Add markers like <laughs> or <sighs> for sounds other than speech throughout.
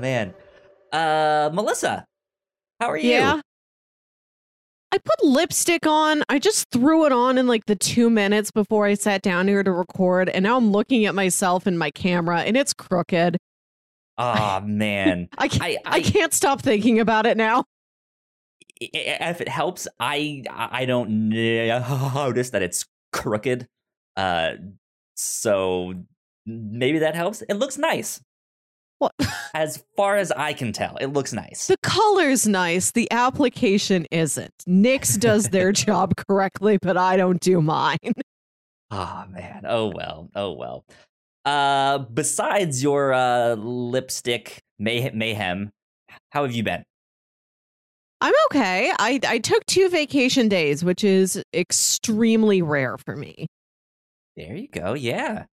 man. Uh, Melissa, how are you? Yeah. I put lipstick on. I just threw it on in like the two minutes before I sat down here to record. And now I'm looking at myself in my camera and it's crooked. Oh <laughs> man, I can't, I, I- I- can't stop thinking about it now. If it helps, I I don't notice that it's crooked. Uh, so maybe that helps. It looks nice. What? <laughs> As far as I can tell, it looks nice. The color's nice. The application isn't. NYX does their <laughs> job correctly, but I don't do mine. Oh <laughs> man. Oh well. Oh well. Uh, besides your uh lipstick may- mayhem, how have you been? I'm okay. I, I took two vacation days, which is extremely rare for me. There you go. Yeah.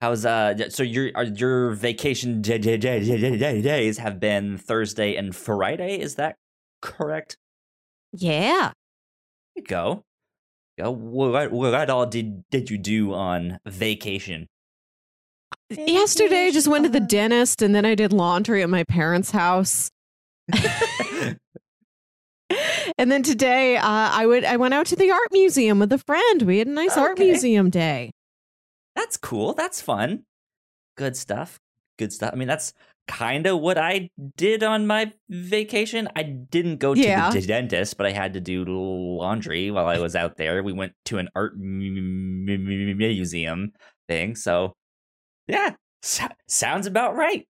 How's uh? So your are your vacation days have been Thursday and Friday? Is that correct? Yeah. There you go. Go. What, what all did did you do on vacation? Yesterday, I just went to the dentist and then I did laundry at my parents' house. <laughs> And then today, uh, I would I went out to the art museum with a friend. We had a nice art museum day. That's cool. That's fun. Good stuff. Good stuff. I mean, that's kind of what I did on my vacation. I didn't go to Yeah. the dentist, but I had to do laundry while I was out there. We went to an art museum thing. So, yeah, so- sounds about right.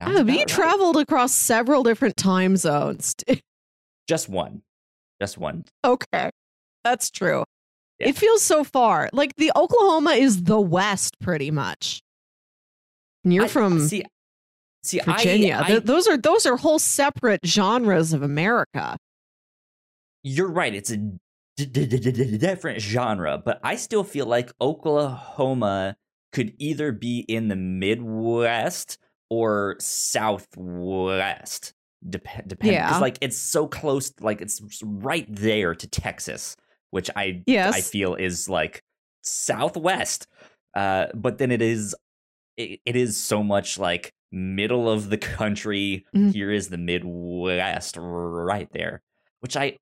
Sounds Oh, about right. traveled across several different time zones. <laughs> Just one. Just one. okay, that's true. Yeah. It feels so far. Like the Oklahoma is the West, pretty much. And you're I- from see. See, Virginia. I, Th- those are those are whole separate genres of America. you're right. It's a d- d- d- d- d- different genre, but I still feel like Oklahoma could either be in the Midwest or Southwest. Dep- depending, Yeah. like it's so close, like it's right there to Texas, which I I feel is like Southwest. Uh, but then it is, it, it is so much like middle of the country. Mhm. Here is the Midwest, right there, which I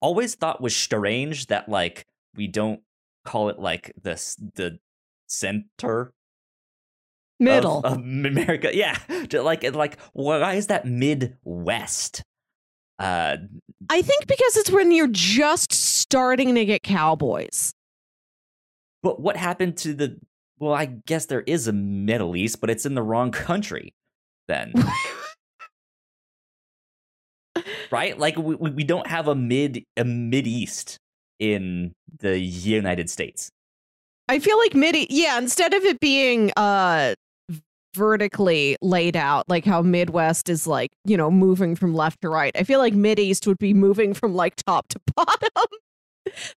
always thought was strange that like we don't call it like the the center of- Middle. of, America. Yeah, like like why is that Midwest? Uh, I think because it's when you're just starting to get cowboys. but what happened to the? Well, I guess there is a Middle East, but it's in the wrong country. Then, <laughs> right? Like we we don't have a mid a mid East in the United States. I feel like mid yeah, instead of it being uh vertically laid out like how Midwest is like, you know, moving from left to right. I feel like Mid East would be moving from like top to <laughs> bottom.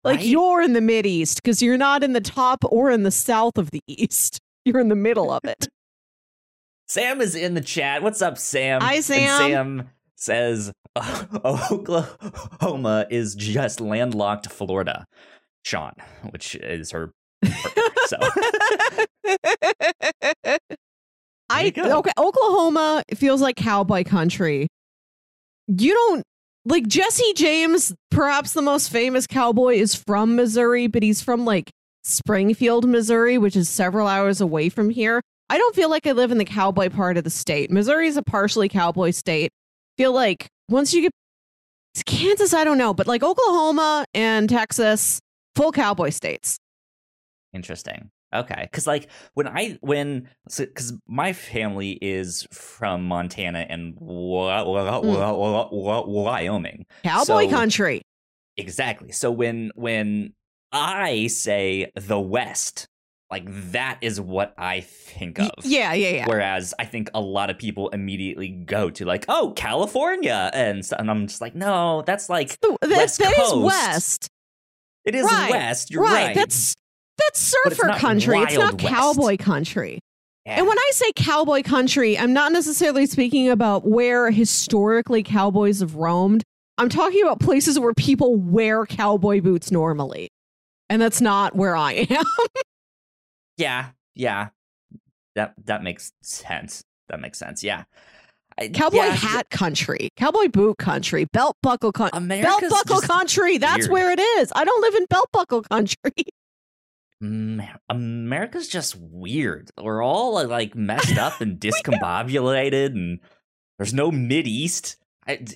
Like Right? you're in the Mid East because you're not in the top or in the south of the <laughs> East. You're in the middle of it. <laughs> Sam is in the chat. What's up, Sam? Hi, And Sam. Sam says <laughs> Oklahoma is just landlocked Florida. Sean, which is her. partner, so I okay, Oklahoma feels like cowboy country. You don't like Jesse James, perhaps the most famous cowboy is from Missouri, but he's from like Springfield, Missouri, which is several hours away from here. I don't feel like I live in the cowboy part of the state. Missouri is a partially cowboy state. feel like once you get to Kansas, I don't know, but like Oklahoma and Texas, full cowboy states. interesting. Okay, because like when I when because my family is from Montana and mm. Wa- Wyoming. Cowboy So- country. Exactly. So when when I say the West, like that is what I think of. Yeah, yeah, yeah. Whereas I think a lot of people immediately go to like, oh, California, and so, and I'm just like, no, that's like The- that- West that is Coast. West. it is Right, West. You're right. That's that's But it's surfer country. It's not West. cowboy country. Yeah. And when I say cowboy country, I'm not necessarily speaking about where historically cowboys have roamed. I'm talking about places where people wear cowboy boots normally. And that's not where I <laughs> am. yeah, yeah, that that makes sense. that makes sense. Yeah. I- Cowboy yeah, hat country, cowboy boot country, belt buckle country. Belt buckle country. That's weird. where it is. I don't live in belt buckle country. <laughs> Ma- America's just weird. We're all uh, like messed up and <laughs> discombobulated, and there's no Mid East. I, <sighs>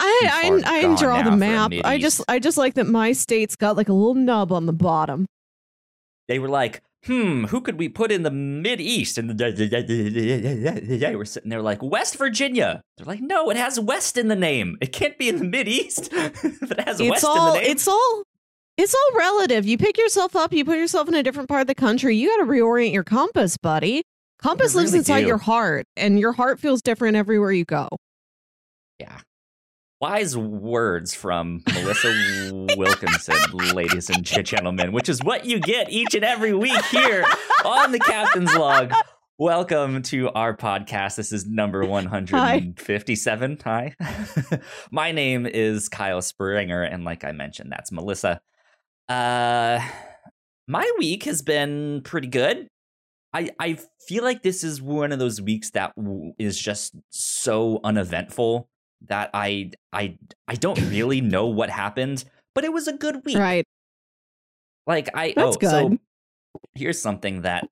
I I, I gone draw the map. I just I just like that my state's got like a little nub on the bottom. they were like, hmm, who could we put in the Mid East? And they were sitting there like, West Virginia. They're like, no, it has West in the name. It can't be in the Mid East if <laughs> it has it's West all in the name. it's all it's all relative. You pick yourself up, you put yourself in a different part of the country. You got to reorient your compass, buddy. Compass lives inside do. your heart, and your heart feels different everywhere you go. Yeah. Wise words from Melissa <laughs> Wilkinson, ladies and gentlemen, which is what you get each and every week here on the Captain's Log. Welcome to our podcast. This is number 157. <laughs> Hi. <laughs> My name is Kyle Springer, and like I mentioned, that's Melissa. Uh my week has been pretty good. I I feel like this is one of those weeks that w- is just so uneventful that I I I don't really <laughs> know what happened, but it was a good week. Right. Like I That's oh so good. here's something that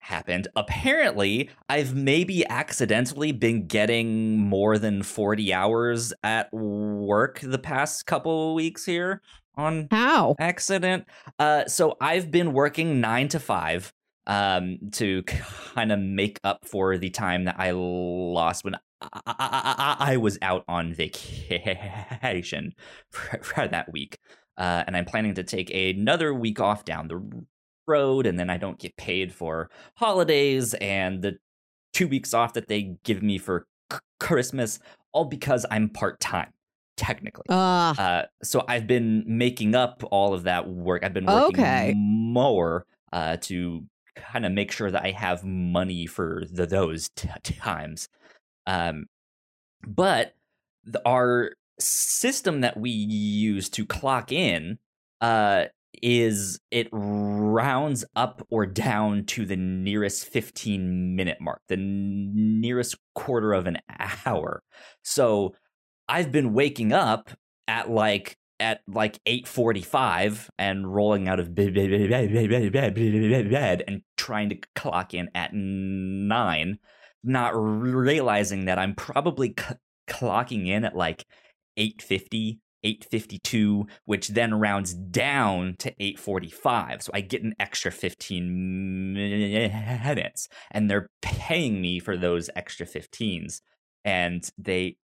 happened. Apparently, I've maybe accidentally been getting more than 40 hours at work the past couple weeks here on How? accident. Uh, so I've been working nine to five um, to kind of make up for the time that I lost when I, I, I, I was out on vacation <laughs> for, for that week. Uh, and I'm planning to take another week off down the road, and then I don't get paid for holidays and the two weeks off that they give me for Christmas, all because I'm part time, technically. Uh, Uh, so I've been making up all of that work. I've been working Okay. more uh, to kind of make sure that I have money for the, those t- times. Um, but the, our system that we use to clock in uh, is it rounds up or down to the nearest 15 minute mark, the n- nearest quarter of an hour. So I've been waking up at like at like 8:45 and rolling out of bed, and trying to clock in at 9 not realizing that I'm probably c- clocking in at like 850 852 which then rounds down to 845 so i get an extra 15 minutes and they're paying me for those extra 15s and they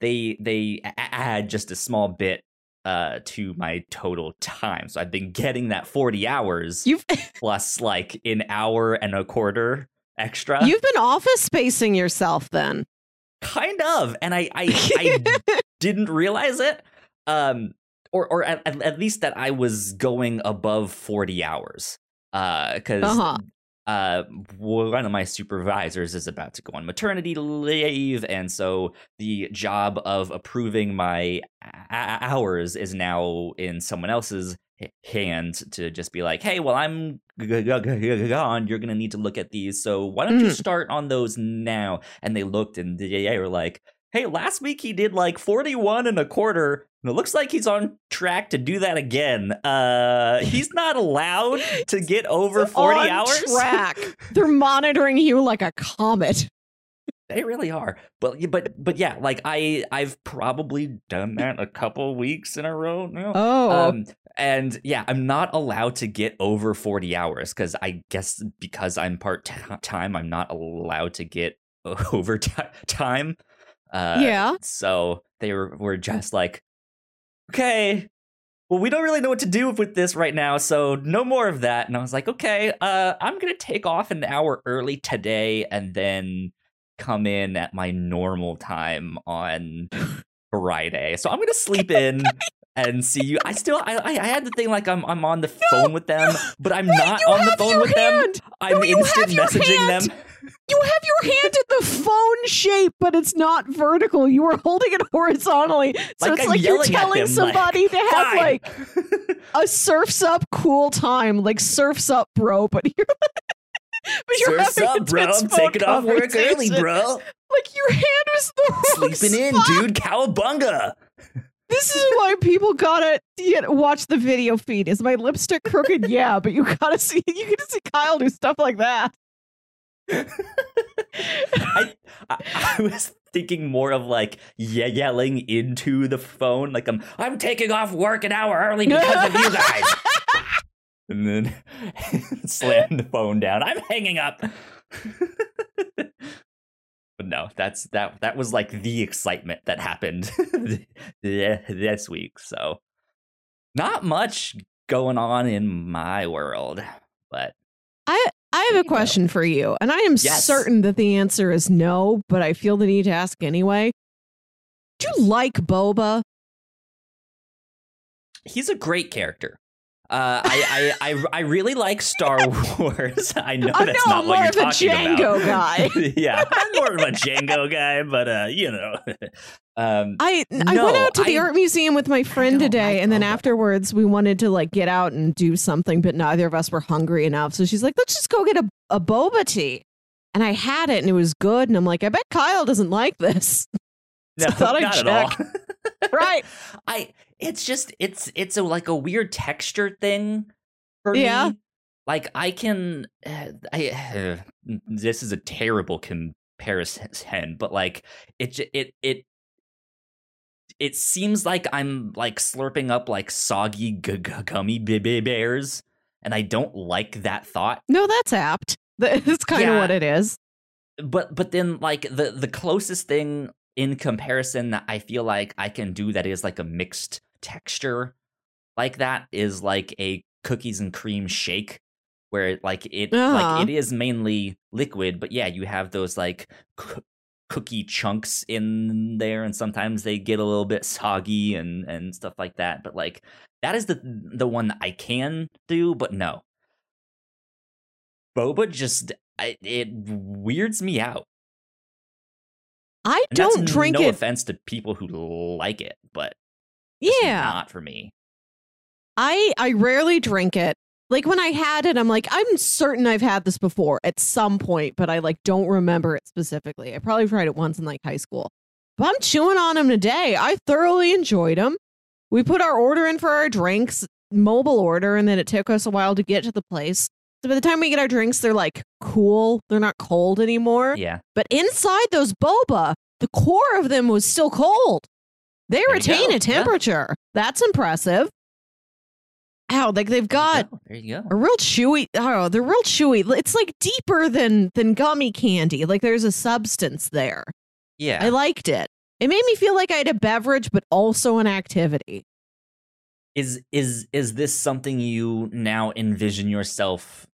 they they add just a small bit uh to my total time so i've been getting that 40 hours you've plus like an hour and a quarter extra you've been office spacing yourself then. kind of and i i, I didn't realize it um or or at, at least that i was going above 40 hours uh because Uh-huh. Uh one of my supervisors is about to go on maternity leave and so the job of approving my hours is now in someone else's hand to just be like hey well i'm gone. You're gonna need to look at these. So why don't you Mm. start on those now? And they looked and they were like hey last week he did like 41 and a quarter it looks like he's on track to do that again uh he's not allowed <laughs> to get over 40 On hours Track. <laughs> They're monitoring you like a comet. They really are. But but but yeah, like I I've probably done that a couple weeks in a row now. Oh, Um and yeah, I'm not allowed to get over 40 hours cuz I guess because I'm part time I'm not allowed to get <laughs> over time. Uh yeah. so they were, were just like, okay, well, we don't really know what to do with this right now, so no more of that. And I was like, okay, uh, I'm gonna take off an hour early today and then come in at my normal time on Friday. So I'm gonna sleep <laughs> in. And see you. I still, I, I had the thing like I'm, I'm on the phone with them, but I'm Wait, not on the phone with them. I'm No, instant messaging hand. them. You have your hand in the phone shape, but it's not vertical. You are holding it horizontally. So Like it's I'm like you're telling them, somebody to have Fine. like <laughs> a surfs up cool time, like surfs up, bro. But you're, <laughs> but you're Surf's having up, bro. I'm taking off work early, bro. Like your hand was the wrong Sleeping in, dude. Cowabunga. This is why people gotta watch the video feed. Is my lipstick crooked? <laughs> yeah, but you gotta see you to see Kyle do stuff like that. <laughs> I, I I was thinking more of like ye- yelling into the phone, like I'm I'm taking off work an hour early because of you guys. <laughs> and then <laughs> slam the phone down. I'm hanging up. but no, that's that that was like the excitement that happened this week. So not much going on in my world, but I have a question for you, and I am Yes. certain that the answer is no, but I feel the need to ask anyway. Do you like Boba? he's a great character. Uh, I, I, I, I really like Star <laughs> Wars. <laughs> I know I that's know not I'm what you're of a talking Jango about. <laughs> guy. yeah, I'm more of a Jango guy, but uh, you know, um, I I No, went out to the I- art museum with my friend today, and then afterwards we wanted to like get out and do something, but neither of us were hungry enough. So she's like, "Let's just go get a a boba tea," and I had it, and it was good. And I'm like, "I bet Kyle doesn't like this." no, I thought I'd all. right? I, it's just, it's, it's a like a weird texture thing for Yeah. me. Like I can, uh, I, <sighs> uh, this is a terrible comparison, but like it, it, it it seems like I'm like slurping up like soggy g- g- gummy b- b- bears, and I don't like that thought. No, that's apt. <laughs> That's kind of Yeah. what it is. But but then like the the closest thing in comparison that I feel like I can do that is like a mixed texture like that is like a cookies and cream shake where like it Uh-huh. like it is mainly liquid but yeah you have those like coo- cookie chunks in there and sometimes they get a little bit soggy and and stuff like that but like that is the the one that I can do but no boba just I, it weirds me out I and don't drink no it. offense to people who like it but Yeah, not for me I I rarely drink it. Like when I had it, I'm like, I'm certain I've had this before at some point, but I like don't remember it specifically. I probably tried it once in like high school. But I'm chewing on them today. I thoroughly enjoyed them. We put our order in for our drinks, mobile order, and then it took us a while to get to the place. So by the time we get our drinks, they're like cool. They're not cold anymore. yeah But inside those boba, the core of them was still cold. They you retain a Yeah. temperature. That's impressive. Ow, like they've got Oh, there you go a real chewy. Oh, they're real chewy. It's like deeper than than gummy candy. Like there's a substance there. yeah I liked it. It made me feel like I had a beverage, but also an activity. is is is this something you now envision yourself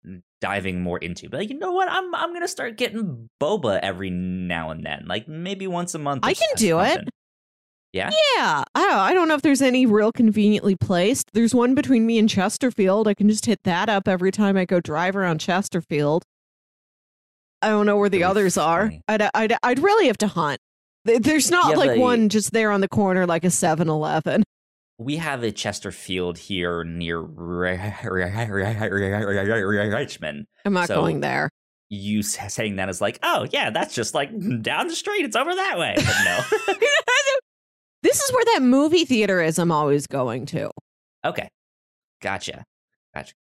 diving more into but like, you know what i'm i'm gonna start getting boba every now and then like maybe once a month I can do it. Yeah Yeah, I don't, I don't know if there's any real conveniently placed. There's one between me and Chesterfield. I can just hit that up every time I go drive around Chesterfield. I don't know where the Really others are. I'd, I'd, I'd really have to hunt. There's not Yeah, like they- one just there on the corner like a 7 Eleven. <laughs> we have a chesterfield here near richmond I'm not So- going there. you saying that is like oh yeah that's just like down the street it's over that way but no <laughs> <laughs> this is where that movie theater is I'm always going to. Okay, gotcha, gotcha,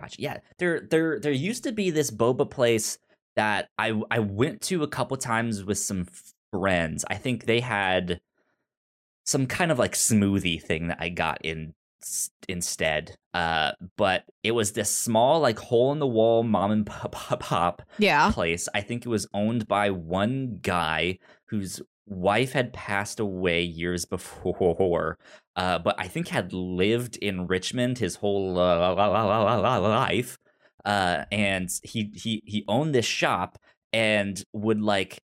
gotcha. Yeah, there, there, there used to be this boba place that I I went to a couple times with some friends. I think they had some kind of like smoothie thing that I got in instead. Uh, but it was this small like hole in the wall mom and <laughs> pop pop, pop Yeah. place. I think it was owned by one guy whose wife had passed away years before, <laughs> uh, but I think had lived in Richmond his whole uh, life. Uh, and he he he owned this shop and would like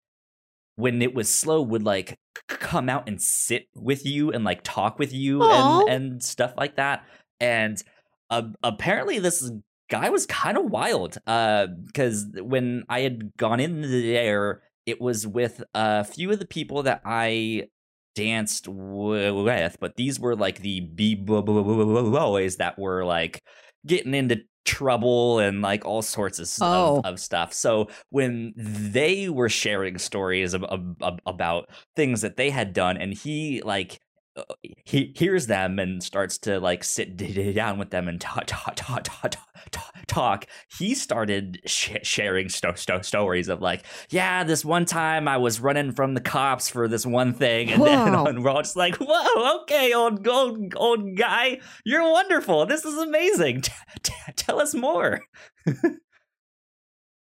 when it was slow would like come out and sit with you and like talk with you and and stuff like that and uh, apparently this guy was kind of wild. Uh, because when I had gone in there, it was with a few of the people that I danced with, but these were like the b boys that were like getting into trouble and like all sorts of, Oh. of, of stuff. So when they were sharing stories ab- ab- about things that they had done, and he like Uh, he hears them and starts to like sit down with them and talk talk talk talk talk, talk. he started sh- sharing sto- sto- stories of like yeah this one time i was running from the cops for this one thing and then Wow. we're all just like whoa okay old old, old guy you're wonderful this is amazing T- t- tell us more <laughs>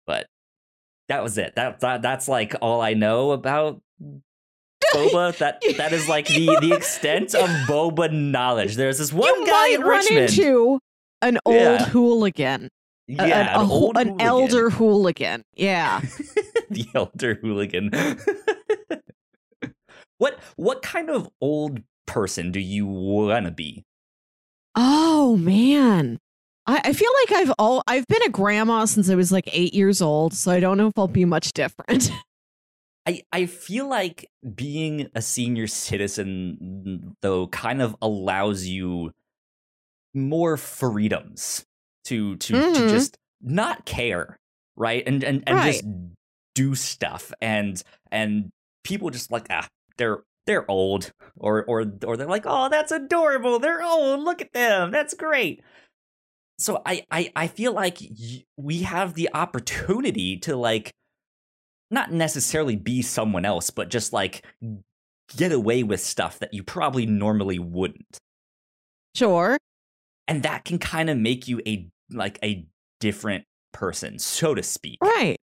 but that was it that, that that's like all i know about boba <laughs> that that is like <laughs> the the <laughs> extent of boba knowledge there's this one you guy might in run richmond into an old Yeah. hooligan, a- yeah an, an, old an hooligan. elder hooligan. Yeah. the elder hooligan what what kind of old person do you want to be Oh man. I, I feel like I've all I've been a grandma since I was like eight years old, so I don't know if I'll be much different. I, I feel like being a senior citizen though kind of allows you more freedoms to to, to Mhm. just not care right? And and, and Right. just do stuff and and people just like ah they're they're old or or or they're like oh that's adorable. They're old. Look at them. That's great. So i i, I feel like y- we have the opportunity to like not necessarily be someone else but just like get away with stuff that you probably normally wouldn't sure. and that can kind of make you a like a different person so to speak Right.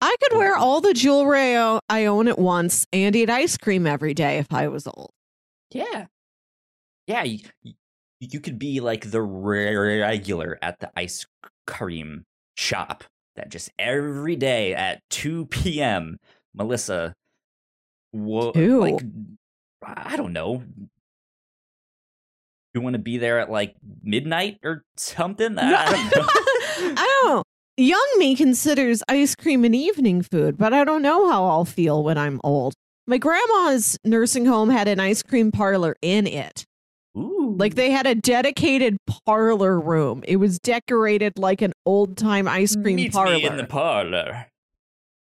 I could wear mm-hmm. all the jewelry I own at once and eat ice cream every day if I was old. Yeah. Yeah, you, you could be like the regular at the ice cream shop that just every day at 2 p.m. Melissa wo- like I don't know. You want to be there at like midnight or something? I, I don't. <laughs> I don't know. Young me considers ice cream an evening food, but I don't know how I'll feel when I'm old. My grandma's nursing home had an ice cream parlor in it. Ooh. Like they had a dedicated parlor room. It was decorated like an old time ice cream Meet parlor. me in the parlor.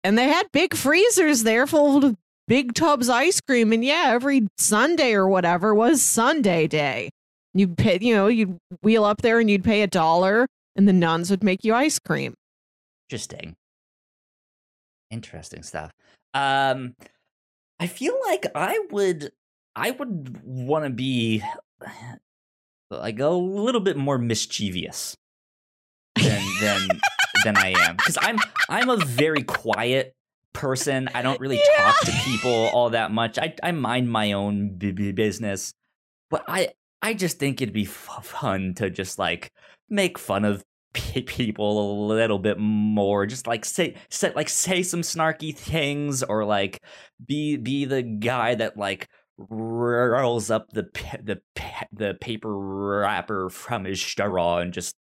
and they had big freezers there full of big tubs ice cream. And yeah, every Sunday or whatever was Sunday day. You'd pay, you know, you'd wheel up there and you'd pay a dollar, and the nuns would make you ice cream. Interesting. Interesting stuff. Um I feel like I would I would want to be <sighs> like a little bit more mischievous than than than I am cuz I'm I'm a very quiet person. I don't really talk to people all that much. I I mind my own business. But I I just think it'd be f- fun to just like make fun of people a little bit more just like say, say like say some snarky things or like be be the guy that like rolls up the the the paper wrapper from his straw and just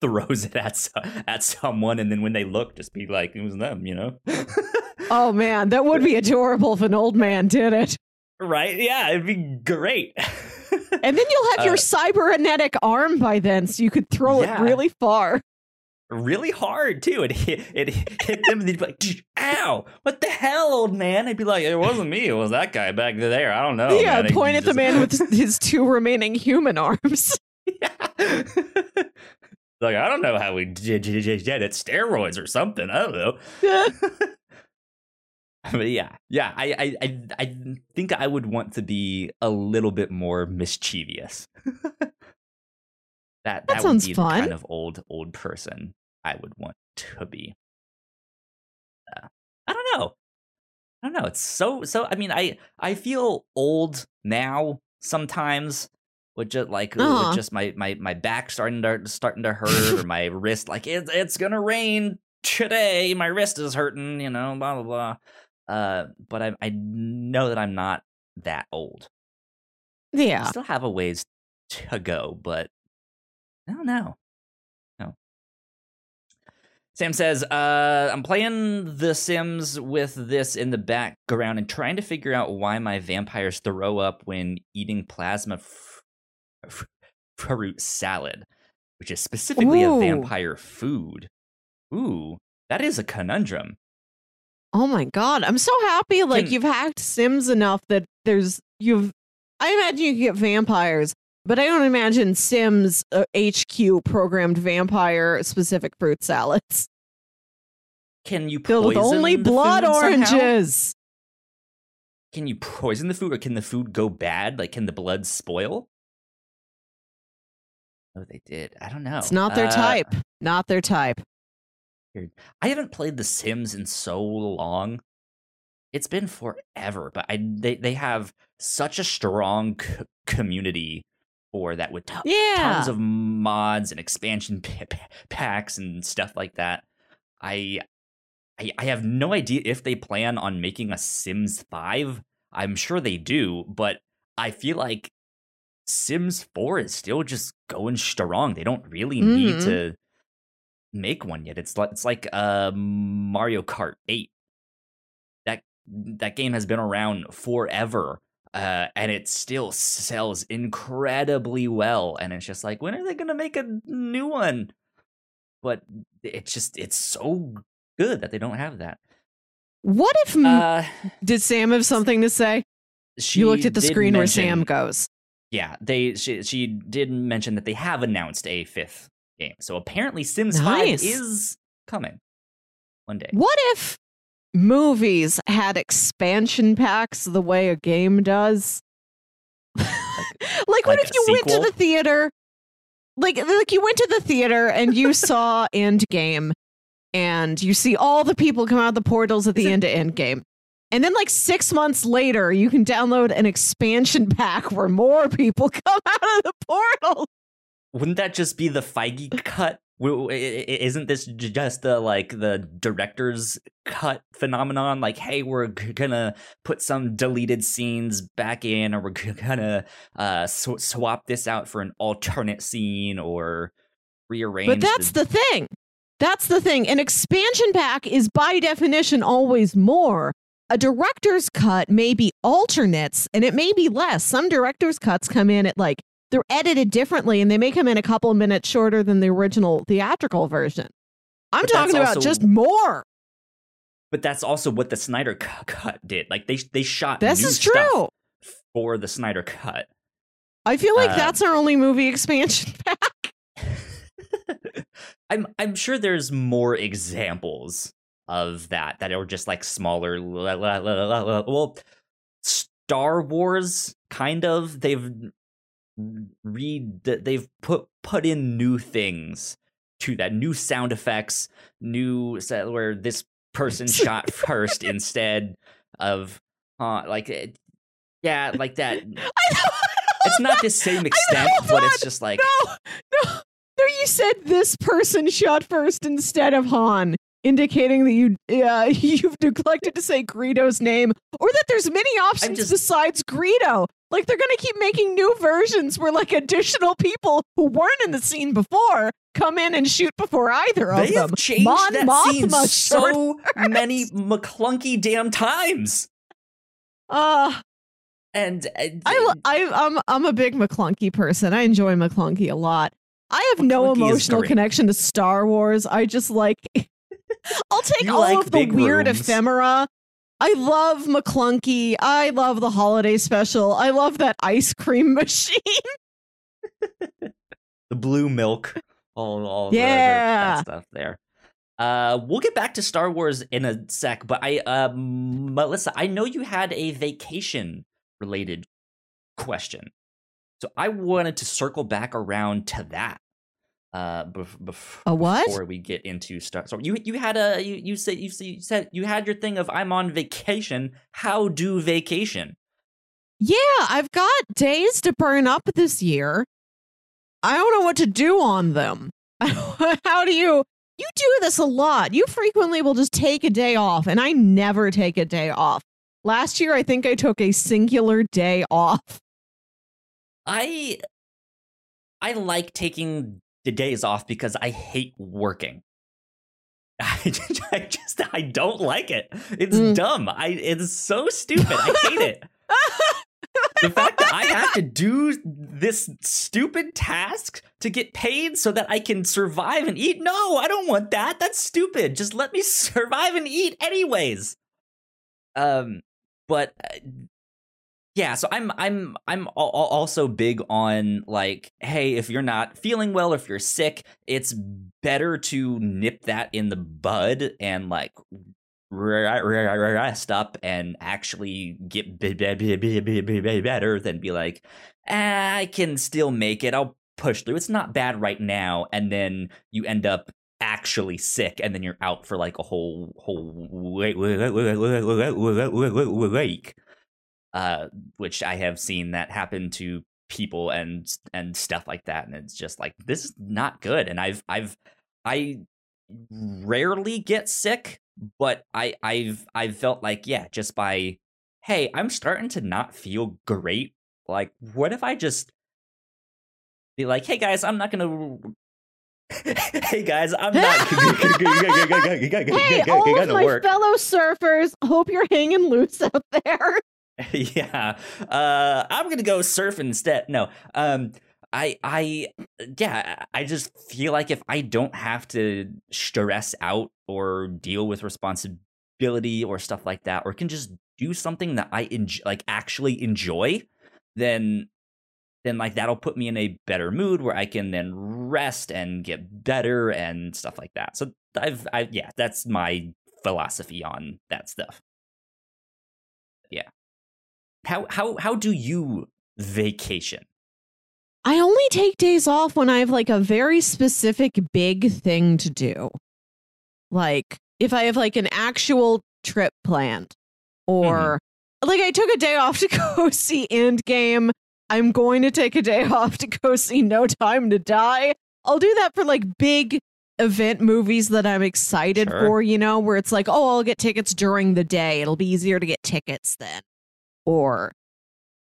throws it at at someone and then when they look just be like it was them you know Oh man, that would be <laughs> adorable if an old man did it. right yeah it'd be great And then you'll have your Uh, cybernetic arm by then, so you could throw Yeah. it really far. Really hard too. It hit it hit them and they'd be like, "Dude, "Ow! What the hell, old man?" I'd be like, "It wasn't me. It was that guy back there. I don't know." yeah, man. Point at the just- man with <laughs> his two remaining human arms. <laughs> Yeah. like I don't know how we did, did, did, did it. Steroids or something. I don't know. <laughs> but yeah, yeah. I, I I I think I would want to be a little bit more mischievous. That that, sounds would be fun. the kind of old old person I would want to be. Uh, I don't know. I don't know. It's so so. I mean, I I feel old now sometimes. With just like Uh-huh. with just my my my back starting to starting to hurt or <laughs> my wrist like it, it's gonna rain today. My wrist is hurting. You know, blah blah blah. Uh, but I I know that I'm not that old. yeah I Yeah. still have a ways to go, but I don't know. No. Sam says, uh, I'm playing The Sims with this in the background and trying to figure out why my vampires throw up when eating plasma f- f- fruit salad, which is specifically Ooh. a vampire food. Ooh, that is a conundrum. Oh my god, I'm so happy like Can- you've hacked Sims enough that there's you've I imagine you can get vampires, but I don't imagine Sims uh, HQ programmed vampire specific fruit salads Can you filled with only blood food somehow? oranges. Can you poison the food or can the food go bad? Like, can the blood spoil? Oh, they did. I don't know. It's not their Uh, type. Not their type. I haven't played The Sims in so long. It's been forever, but I they they have such a strong c- community for that with Yeah. tons of mods and expansion p- p- packs and stuff like that. I, I I have no idea if they plan on making a Sims 5. I'm sure they do, but I feel like Sims 4 is still just going strong. They don't really need Mhm. to make one yet. It's like it's like uh Mario Kart 8. That that game has been around forever. Uh, and it still sells incredibly well. And it's just like, when are they gonna make a new one? But it's just it's so good that they don't have that. What if Uh, did Sam have something to say? she You looked at the screen where Sam goes. Yeah, they she, she did mention that they have announced a fifth game. So apparently Sims Nice. 5 is coming one day. What if movies had expansion packs the way a game does? like, what like if you went to the theater? Like, like you went to the theater and you <laughs> saw Endgame, and you see all the people come out of the portals at the Is it- end of Endgame. And then, like six months later, you can download an expansion pack where more people <laughs> come out of the portal. Wouldn't that just be the Feige cut? W- w- i- i- Isn't this just the like the director's cut phenomenon? Like, hey, we're gonna put some deleted scenes back in, or we're gonna uh, sw- swap this out for an alternate scene, or rearrange. But that's the thing. That's the thing. An expansion pack is by definition always more. A director's cut may be alternates and it may be less. Some director's cuts come in at like they're edited differently and they may come in a couple of minutes shorter than the original theatrical version. I'm But talking about also- just more. But that's also what the Snyder cut did. Like they they shot This new is stuff true. for the Snyder cut. I feel like Uh, that's our only movie expansion <laughs> pack. <laughs> I'm I'm sure there's more examples of that that are just like smaller. la- la- la- Well, Star Wars kind of they've read that they've put put in new things to that new sound effects, new set where this person shot first instead of uh like it- yeah like that. <laughs> <laughs> It's not the same extent, but it's just like No, no, no. You said this person shot first instead of Han, indicating that you uh, <laughs> you've neglected to say Greedo's name, or that there's many options just- besides Greedo. Like they're gonna keep making new versions where like additional people who weren't in the scene before come in and shoot before either of They them. have changed Mon that scene Mothma short so many McClunky damn times. Uh, And, and I, I, I'm I'm a big McClunky person. I enjoy McClunky a lot. I have no McClunky is emotional connection to Star Wars. I just like. <laughs> I'll take You all like of the weird rooms. ephemera. I love McClunky. I love the holiday special. I love that ice cream <laughs> machine. the blue milk, all, all the- the, Yeah. that stuff there. Uh, we'll get back to Star Wars in a sec, but I, uh, Melissa, I know you had a vacation related question, so I wanted to circle back around to that. Uh, bef- bef- A what? Before we get into Star, so you you had a you you said you, said- you said you had your thing of I'm on vacation. How do vacation? Yeah, I've got days to burn up this year. I don't know what to do on them. <laughs> How do you? You do this a lot. You frequently will just take a day off, and I never take a day off. Last year, I think I took a singular day off. I I like taking the days off because I hate working. <laughs> I, I just I don't like it. It's Mm. dumb. I it's so <laughs> stupid. I hate it. the fact that I have to <laughs> do this stupid task to get paid so that I can survive and eat. No, I don't want that. That's stupid. Just let me survive and eat anyways. Um but uh, yeah, so I'm I'm I'm al- al- also big on like hey, if you're not feeling well, or if you're sick, it's better to nip that in the bud and like re- re- re- rest up and actually get be- be- be- be- be- be- be- better than be like "Ah, I can still make it. I'll push through. It's not bad right now and then you end up actually sick and then you're out for like a whole whole week uh, which I have seen that happen to people and and stuff like that, and it's just like this is not good. And I've I've I rarely get sick, but I I've I've felt like yeah, just by hey, I'm starting to not feel great. Like, what if I just be like, hey guys, I'm not gonna. hey guys, I'm not Hey, all of my work. fellow surfers, hope you're hanging loose out there. <laughs> yeah. Uh i'm gonna go surf instead. No um i i yeah i just feel like if i don't have to stress out or deal with responsibility or stuff like that or can just do something that i enjoy like actually enjoy then then like that'll put me in a better mood where i can then rest and get better and stuff like that. So i've i yeah that's my philosophy on that stuff how how how do you vacation? I only take days off when I have like a very specific big thing to do. Like if I have like an actual trip planned or mm-hmm. like I took a day off to <laughs> go see Endgame. I'm going to take a day <laughs> off to go see No Time to Die. I'll do that for like big event movies that I'm excited Sure. for, you know, where it's like, oh, I'll get tickets during the day. It'll be easier to get tickets then. Or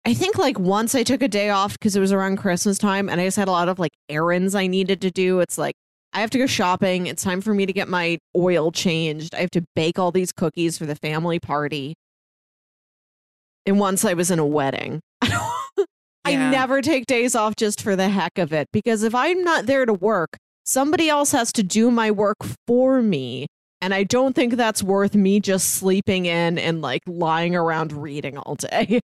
I think like once I took a day off because it was around Christmas time and I just had a lot of like errands I needed to do. It's like I have to go shopping. It's time for me to get my oil changed. I have to bake all these cookies for the family party. And once I was in a wedding. <laughs> I never take days off just for the heck of it because if I'm not there to work, somebody else has to do my work for me. And I don't think that's worth me just sleeping in and like lying around reading all day. <laughs>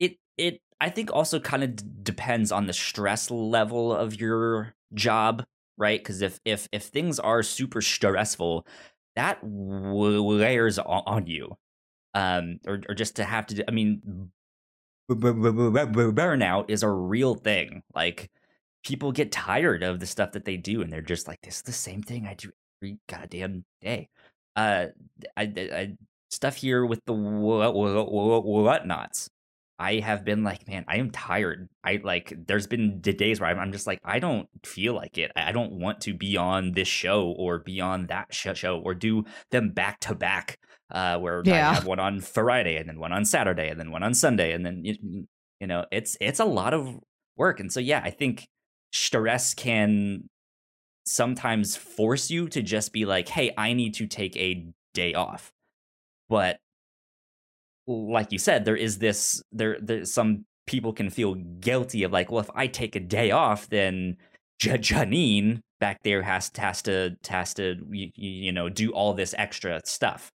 It it I think also kind of d- depends on the stress level of your job, right? Because if if if things are super stressful, that w- layers on, on you, um, or or just to have to. do- I mean, burnout is a real thing. Like people get tired of the stuff that they do, and they're just like, "This is the same thing I do every goddamn day." Uh, I, I, stuff here with the what Whatnauts. I have been like, man, I am tired. I like, there's been d- days where I'm, I'm just like, I don't feel like it. I I don't want to be on this show or be on that sh- show or do them back to back. Uh, where Yeah. I have one on Friday and then one on Saturday and then one on Sunday and then you, you know, it's it's a lot of work. And so yeah, I think stress can sometimes force you to just be like, hey, I need to take a day off. But like you said, there is this there there some people can feel guilty of like, well, if I take a day off, then Janine back there has has to has to you, you know do all this extra stuff,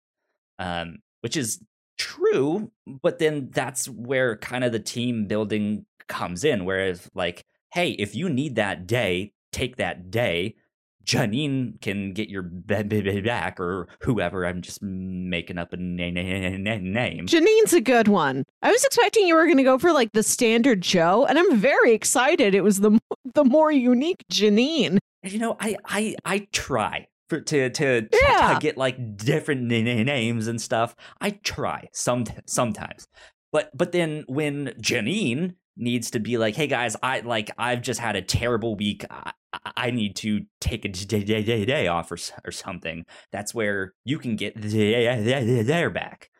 um, which is true. But then that's where kind of the team building comes in. Whereas like, hey, if you need that day, take that day. Janine can get your back, or whoever. I'm just making up a na- na- na- name. Janine's a good one. I was expecting you were going to go for like the standard Joe, and I'm very excited. It was the the more unique Janine. You know, I I I try for to to Yeah. to get like different na- na- names and stuff. I try some sometimes, but but then when Janine needs to be like, hey guys, I like I've just had a terrible week. I, I- need to take a day, day, day, day off or, or something. That's where you can get their back.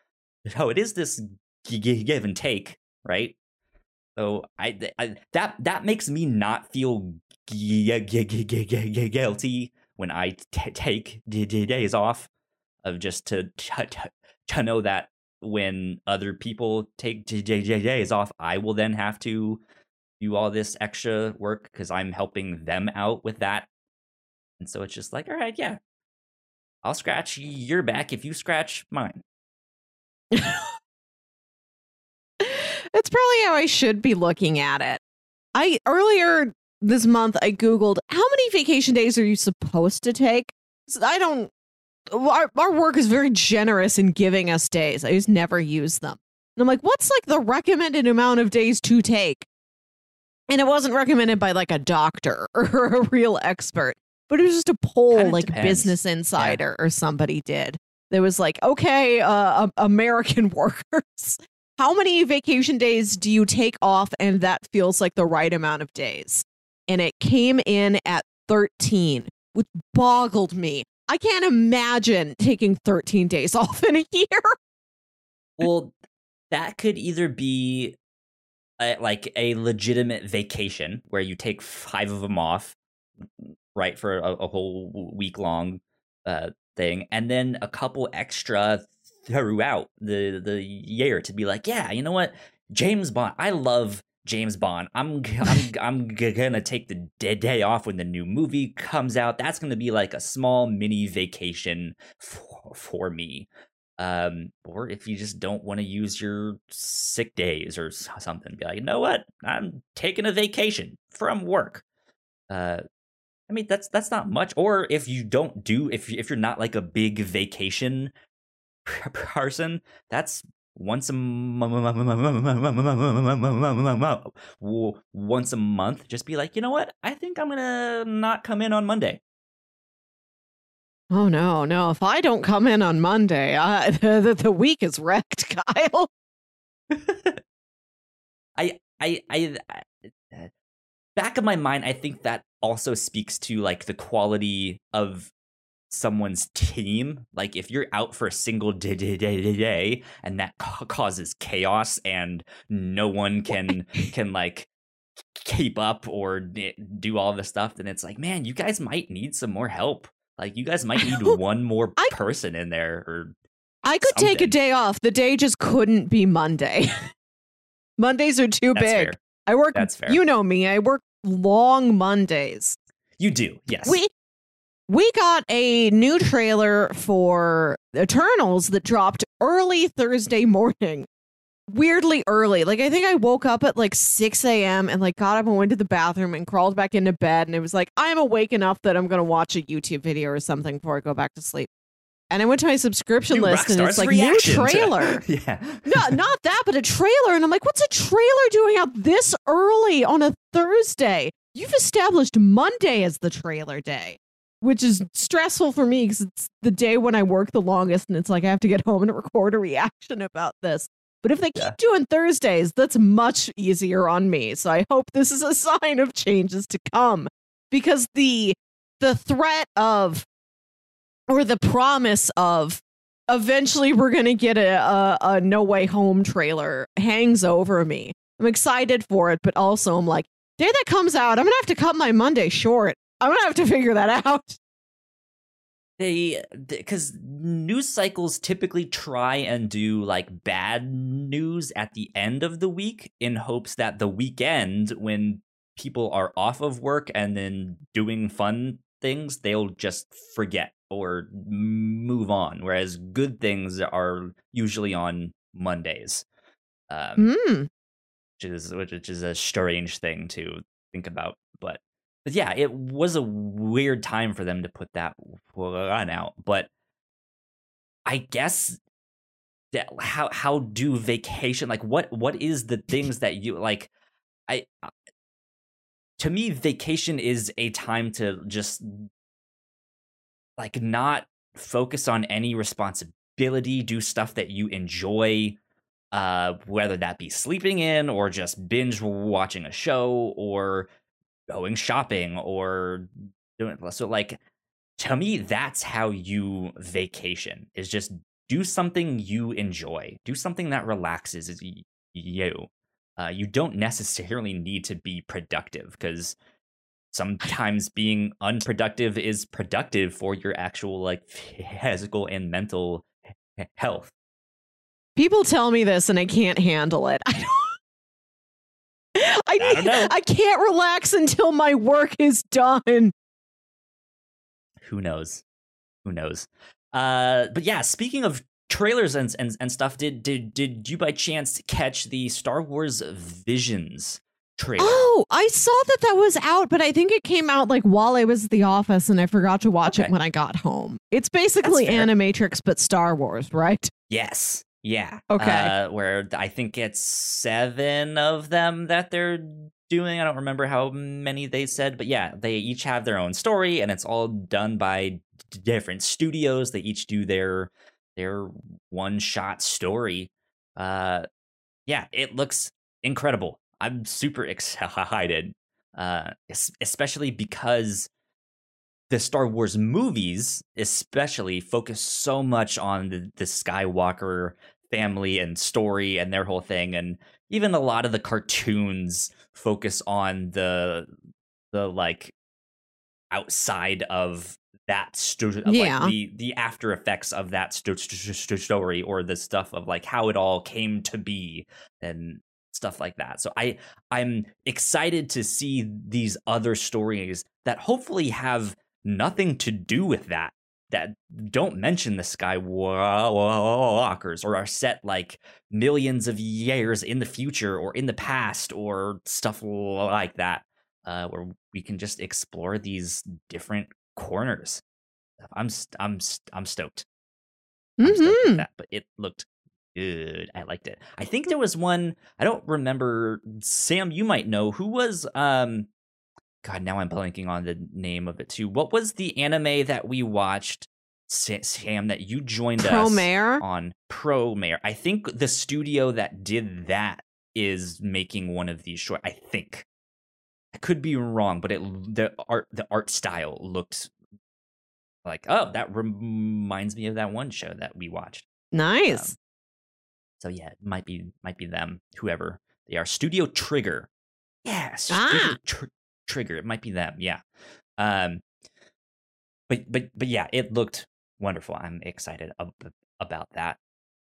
So it is this give and take, right? So I, I that that makes me not feel gu- gu- gu- gu- gu- guilty when I t- take days off of just to, to to know that when other people take days off, I will then have to do all this extra work because I'm helping them out with that. And so it's just like, all right, yeah, I'll scratch your back if you scratch mine. That's probably how I should be looking at it. I earlier this month I googled how many vacation days are you supposed to take? I don't our, our work is very generous in giving us days. I just never use them. And I'm like, what's like the recommended amount of days to take? And it wasn't recommended by like a doctor <laughs> or a real expert, but it was just a poll Kinda like depends. Business Insider or somebody did. There was like, okay, uh, American <laughs> workers, how many vacation days do you take off? And that feels like the right amount of days. And it came in at 13, which boggled me. I can't imagine taking 13 days <laughs> off in a year. Well, that could either be a, like a legitimate vacation where you take five of them off, right, for a, a whole week long uh, thing, and then a couple extra throughout the the year to be like, yeah, you know what, James Bond, I love James Bond. I'm I'm I'm gonna take the day off when the new movie comes out. That's gonna be like a small mini vacation for, for me. Um, or if you just don't want to use your sick days or something, be like, you know what, I'm taking a vacation from work. Uh, I mean that's that's not much. Or if you don't do if if you're not like a big vacation person, that's once a month. Once a month, just be like, you know what? I think I'm gonna not come in on Monday. Oh no, no! If I don't come in on Monday, I, <laughs> the, the the week is wrecked, <laughs> Kyle. I, I, I, I, uh, back of my mind, I think that also speaks to like the quality of someone's team. Like if you're out for a single day, day, day, day, day and that causes chaos and no one can <laughs> can like keep up or eh, do all this stuff, then it's like, man, you guys might need some more help. Like you guys might need <laughs> one more I- person in there or I could take a day off. The day just couldn't be Monday. <laughs> Mondays are too that's big. fair. I work. That's fair. You know me. I work long Mondays. You do, yes. We we got a new trailer for Eternals that dropped early Thursday morning. Weirdly early. Like I think I woke up at like 6 a.m. and like got up and went to the bathroom and crawled back into bed and it was like, I'm awake enough that I'm gonna watch a YouTube video or something before I go back to sleep. And I went to my subscription New list and it's like new to- <laughs> trailer. yeah. no, not that, but a trailer. And I'm like, what's a trailer doing out this early on a Thursday? You've established Monday as the trailer day, which is stressful for me because it's the day when I work the longest. And it's like I have to get home and record a reaction about this. But if they keep doing Thursdays, that's much easier on me. So I hope this is a <laughs> sign of changes to come because the the threat of or the promise of eventually we're going to get a, a, a No Way Home trailer hangs over me. I'm excited for it, but also I'm like, day that comes out, I'm going to have to cut my Monday short. I'm going to have to figure that <laughs> out. They because news cycles typically try and do like bad news at the end of the week in hopes that the weekend when people are off of work and then doing fun things they'll just forget or move on whereas good things are usually on mondays um, Hmm. which is which is a strange thing to think about. But but yeah, it was a weird time for them to put that out. But I guess that how how do vacation like what what is the things that you like? I uh, to me, vacation is a time to just like not focus on any responsibility, do stuff that you enjoy uh, whether that be sleeping in or just binge watching a show or going shopping or doing so like to me that's how you vacation is just do something you enjoy do something that relaxes you uh, you don't necessarily need to be productive because <laughs> sometimes being unproductive is productive for your actual like <laughs> physical and mental health. People tell me this and I can't handle it. <laughs> I don't I, I. I can't relax until my work is done. Who knows? Who knows? Uh, but yeah, speaking of trailers and, and and stuff, did did did you by chance catch the Star Wars Visions trailer? Oh, I saw that that was out, but I think it came out like while I was at the office and I forgot to watch Okay. it when I got home. It's basically. Animatrix but Star Wars, right? Yes. Yeah. Okay. Uh, where I think it's seven of them that they're doing. I don't remember how many they said, but yeah, they each have their own story, and it's all done by d- different studios. They each do their their one shot story. Uh, yeah, it looks incredible. I'm super <laughs> excited, uh, es- especially because the Star Wars movies, especially, focus so much on the, the Skywalker family and story and their whole thing, and even a lot of the cartoons focus on the the like outside of that sto- of, Yeah. like the the after effects of that sto- sto- sto- story or the stuff of like how it all came to be and stuff like that. So I I'm excited to see these other stories that hopefully have nothing to do with that that don't mention the skywalkers or are set like millions of years in the future or in the past or stuff like that uh, where we can just explore these different corners i'm i'm i'm stoked I'm stoked with Mm-hmm. that, but it looked good. I liked it. I think there was one. I don't remember. Sam, you might know who was. Um, God, now I'm blanking on the name of it too. What was the anime that we watched, Sam? That you joined Pro us on Promare. I think the studio that did that is making one of these short. I think. I could be wrong, but it the art the art style looked like oh that reminds me of that one show that we watched. Nice. So yeah, it might be might be them, whoever they are. Studio Trigger. Yeah, Studio Ah. Tr- Trigger. It might be them. Yeah. Um. But but but yeah, it looked wonderful. I'm excited ab- about that.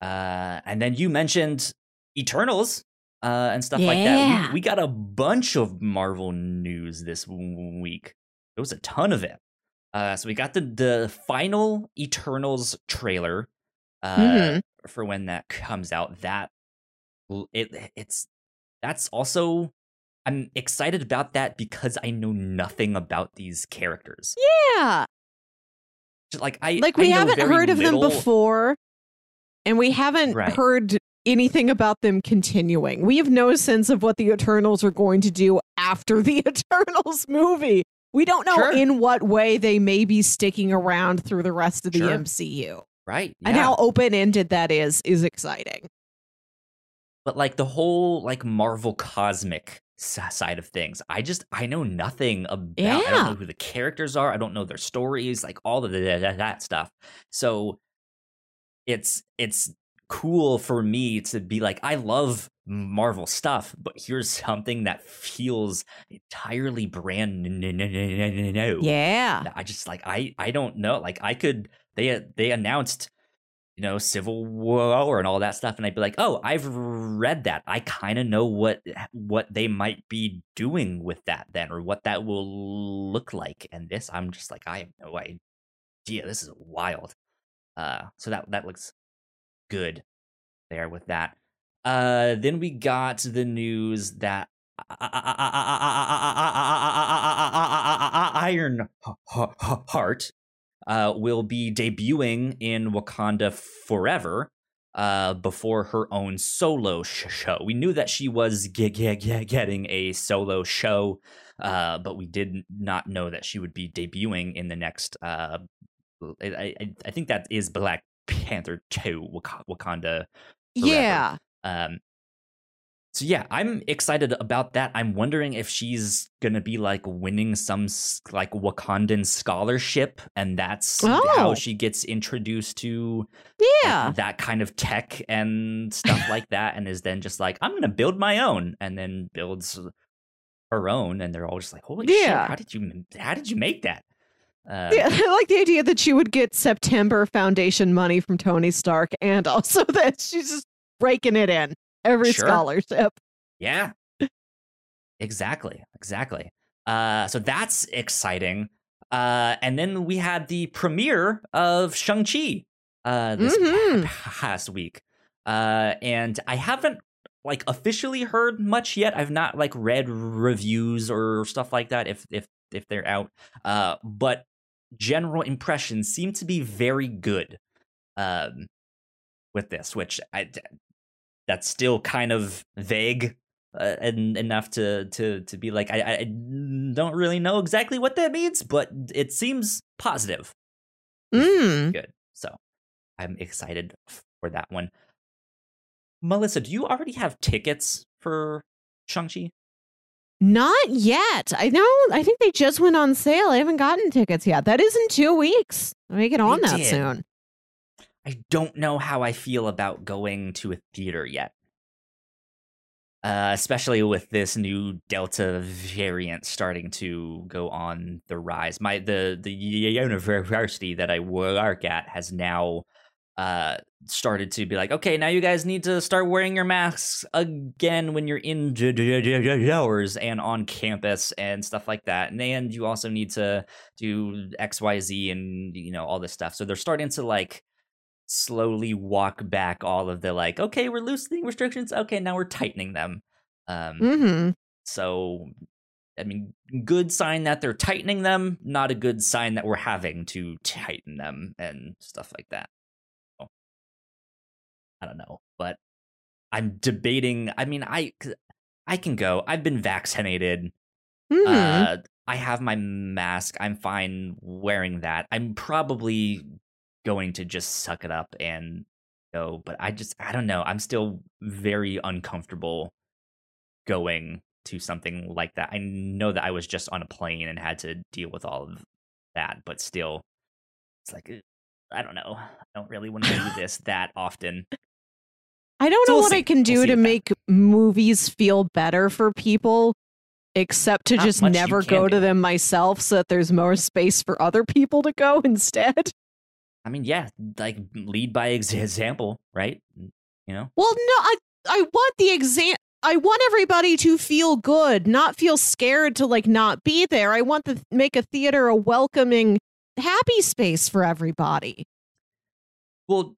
Uh, and then you mentioned Eternals. Uh, and stuff like that. We, we got a bunch of Marvel news this w- week. There was a ton of it. Uh, so we got the the final Eternals trailer. Uh, Mhm. for when that comes out. That it it's that's also I'm excited about that because I know nothing about these characters. Yeah. Just Like I Like we I haven't heard of them before. And we haven't Right. heard anything about them continuing. We have no sense of what the Eternals are going to do after the <laughs> Eternals movie. We don't know Sure. in what way they may be sticking around through the rest of the Sure. MCU. right? And how open ended that is is exciting. but like the whole like Marvel cosmic side of things, I just I know nothing about. I don't know who the characters are. I don't know their stories, like all of the, that, that stuff. So it's it's cool for me to be like, I love Marvel stuff, but here's something that feels entirely brand new. Yeah. I just like I I don't know. Like I could they they announced you know Civil War and all that stuff, and I'd be like, oh, I've read that. I kind of know what what they might be doing with that then, or what that will look like. And this, I'm just like, I have no idea. This is wild. Uh, so that that looks good there with that. Uh, then we got the news that Iron Heart uh, will be debuting in Wakanda Forever uh, before her own solo sh- show. We knew that she was ge- ge- ge- getting a solo show, uh, but we did not know that she would be debuting in the next. Uh, I, I, I think that is Black Panther 2 Wak- Wakanda Forever. Yeah. um, so yeah, I'm excited about that. I'm wondering if she's gonna be like winning some like Wakandan scholarship, and that's Oh. how she gets introduced to like, Yeah. that kind of tech and stuff like <laughs> that, and is then just like, I'm gonna build my own, and then builds her own, and they're all just like, "Holy Yeah. shit! How did you how did you make that?" Uh, Yeah, <laughs> I like the idea that she would get September Foundation money from Tony Stark and also <laughs> that she's just breaking it in every Sure. scholarship. Yeah. exactly. Exactly. Uh, so that's exciting. Uh, and then we had the premiere of Shang-Chi uh, this Mhm. past week. Uh, and I haven't like officially heard much yet. I've not like read reviews or stuff like that if if if they're out. Uh, but general impressions seem to be very good um, with this, which I that's still kind of vague uh, and enough to to to be like I, I don't really know exactly what that means, but it seems positive. Mm. Good, so I'm excited for that one. Melissa, do you already have tickets for Shang Chi? Not yet. I know. I think they just went on sale. I haven't gotten tickets yet. That is in two weeks. I get on They that did. soon. I don't know how I feel about going to a theater yet. Uh, especially with this new Delta variant starting to go on the rise. My the the university that I work at has now uh started to be like, okay, now you guys need to start wearing your masks again when you're indoors and on campus and stuff like that. And then you also need to do X, Y, Z, and you know all this stuff. So they're starting to like slowly walk back all of the like, okay, we're loosening restrictions. Okay, now we're tightening them. Um, hmm so, I mean, good sign that they're tightening them, not a good sign that we're having to tighten them and stuff like that. So, I don't know, but I'm debating. I mean, I I can go. I've been vaccinated. hmm Uh, I have my mask. I'm fine wearing that. I'm probably going to just suck it up and go, but I just I don't know. I'm still very uncomfortable going to something like that. I know that I was just on a plane and had to deal with all of that, but still it's like I don't know. I don't really want to do <laughs> this that often. I don't So know we'll what I see. can We'll do to with that. make movies feel better for people, except to Not just never can go to them myself so that there's more space for other people to go <laughs> instead. I mean, yeah, like lead by <laughs> example, right? Mm, you know? Well, no, I I want the exam. I want everybody to feel good, not feel scared to like not be there. I want to make a theater a welcoming, happy space for everybody. Well,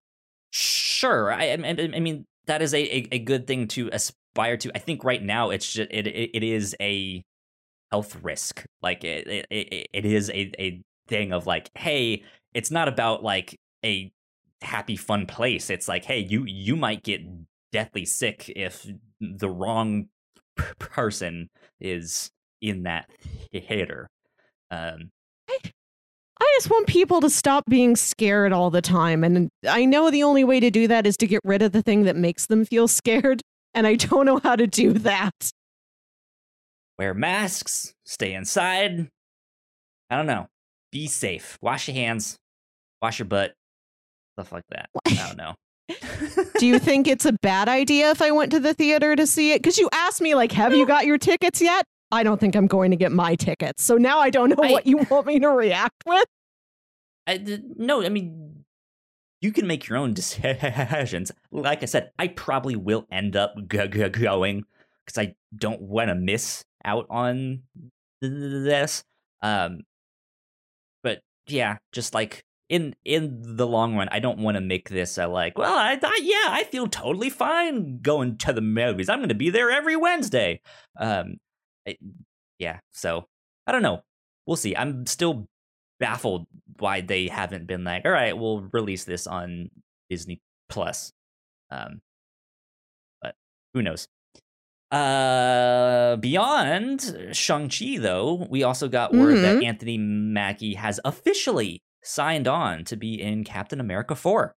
sure. I, I, I mean, that is a, a, a good thing to aspire to. I think right now it's just it it, it is a health risk. Like it it, it, it is a, a thing of like, hey, it's not about like a happy fun place. It's like, hey, you you might get deathly sick if the wrong <laughs> p- person is in that theater. Um, I just want people to stop being scared all the time. And I know the only way to do that is to get rid of the thing that makes them feel <laughs> scared. And I don't know how to do that. wear masks, stay inside. I don't know. Be safe. Wash your hands. Wash your butt. Stuff like that. I don't know. <laughs> Do you think it's a bad idea if I went to the theater to see it? Because you asked me, like, have you <laughs> got your tickets yet? I don't think I'm going to get my tickets. So now I don't know I- what you want me to react with. I, no, I mean, you can make your own decisions. Like I said, I probably will end up g- g- going because I don't want to miss out on this. Um, yeah, just like in in the long run, I don't want to make this a like. Well, I thought, yeah, I feel totally fine going to the movies. I'm going to be there every Wednesday. Um, yeah, so I don't know. We'll see. I'm still baffled why they haven't been like, all right, we'll release this on Disney Plus. Um, but who knows? Uh, beyond Shang-Chi, though, we also got word that Mhm. Anthony Mackie has officially signed on to be in Captain America 4.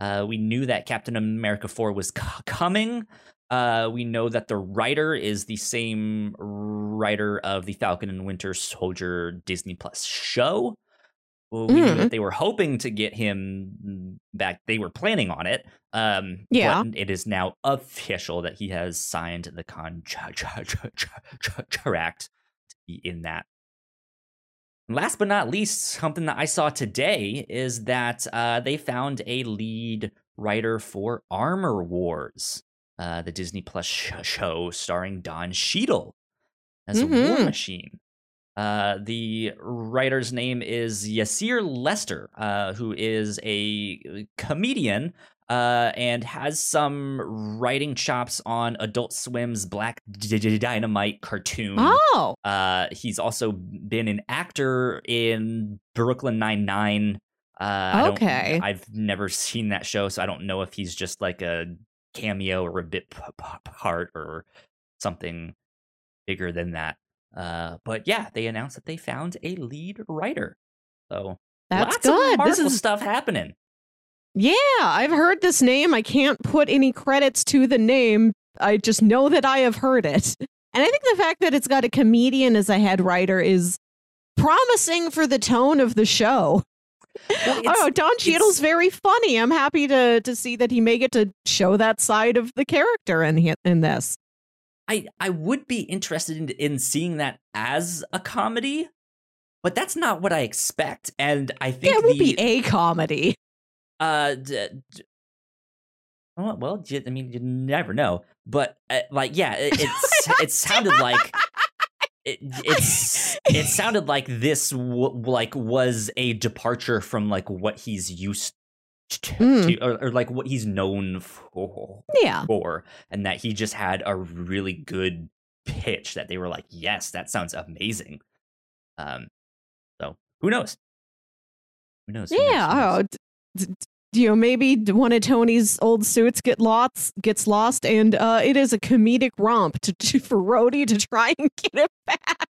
Uh, we knew that Captain America 4 was c- coming. Uh, we know that the writer is the same writer of the Falcon and Winter Soldier Disney Plus show. Well, we knew Mm. that they were hoping to get him back. They were planning on it. Um, Yeah. but it is now official that he has signed the contract to be in that. Last but not least, something that I saw today is that uh, they found a lead writer for Armor Wars, uh, the Disney Plus sh- show starring Don Cheadle as a war machine. Uh, the writer's name is Yassir Lester, uh, who is a comedian uh, and has some writing chops on Adult Swim's Black D- D- Dynamite cartoon. Oh, Uh, he's also been an actor in Brooklyn Nine Nine. Uh, I don't- Okay. I've never seen that show, so I don't know if he's just like a cameo or a bit p- p- part or something bigger than that. Uh, but yeah, they announced that they found a lead writer. So that's good. This is stuff happening. Yeah, I've heard this name. I can't put any credits to the name. I just know that I have heard it. <laughs> And I think the fact that it's got a comedian as a head writer is promising for the tone of the show. Well, <laughs> oh, Don Cheadle's very funny. I'm happy to to see that he may get to show that side of the character in in this. I I would be interested in in seeing that as a comedy, but that's not what I expect. And I think Yeah, it won't the, be a comedy. Uh, d- d- well, well, I mean, you never know. But uh, like, yeah, it, <laughs> it's it sounded like it, it's it sounded like this w- like was a departure from like what he's used to, Mm. or, or like what he's known for, Yeah. for, and that he just had a really good pitch that they were like, yes, that sounds amazing. Um, so who knows? Who knows? Who? Yeah. Knows? Oh, d- d- you know, maybe one of Tony's old suits get lost, gets lost, and uh, it is a comedic romp to, to <laughs> for Rhodey to try and get it back.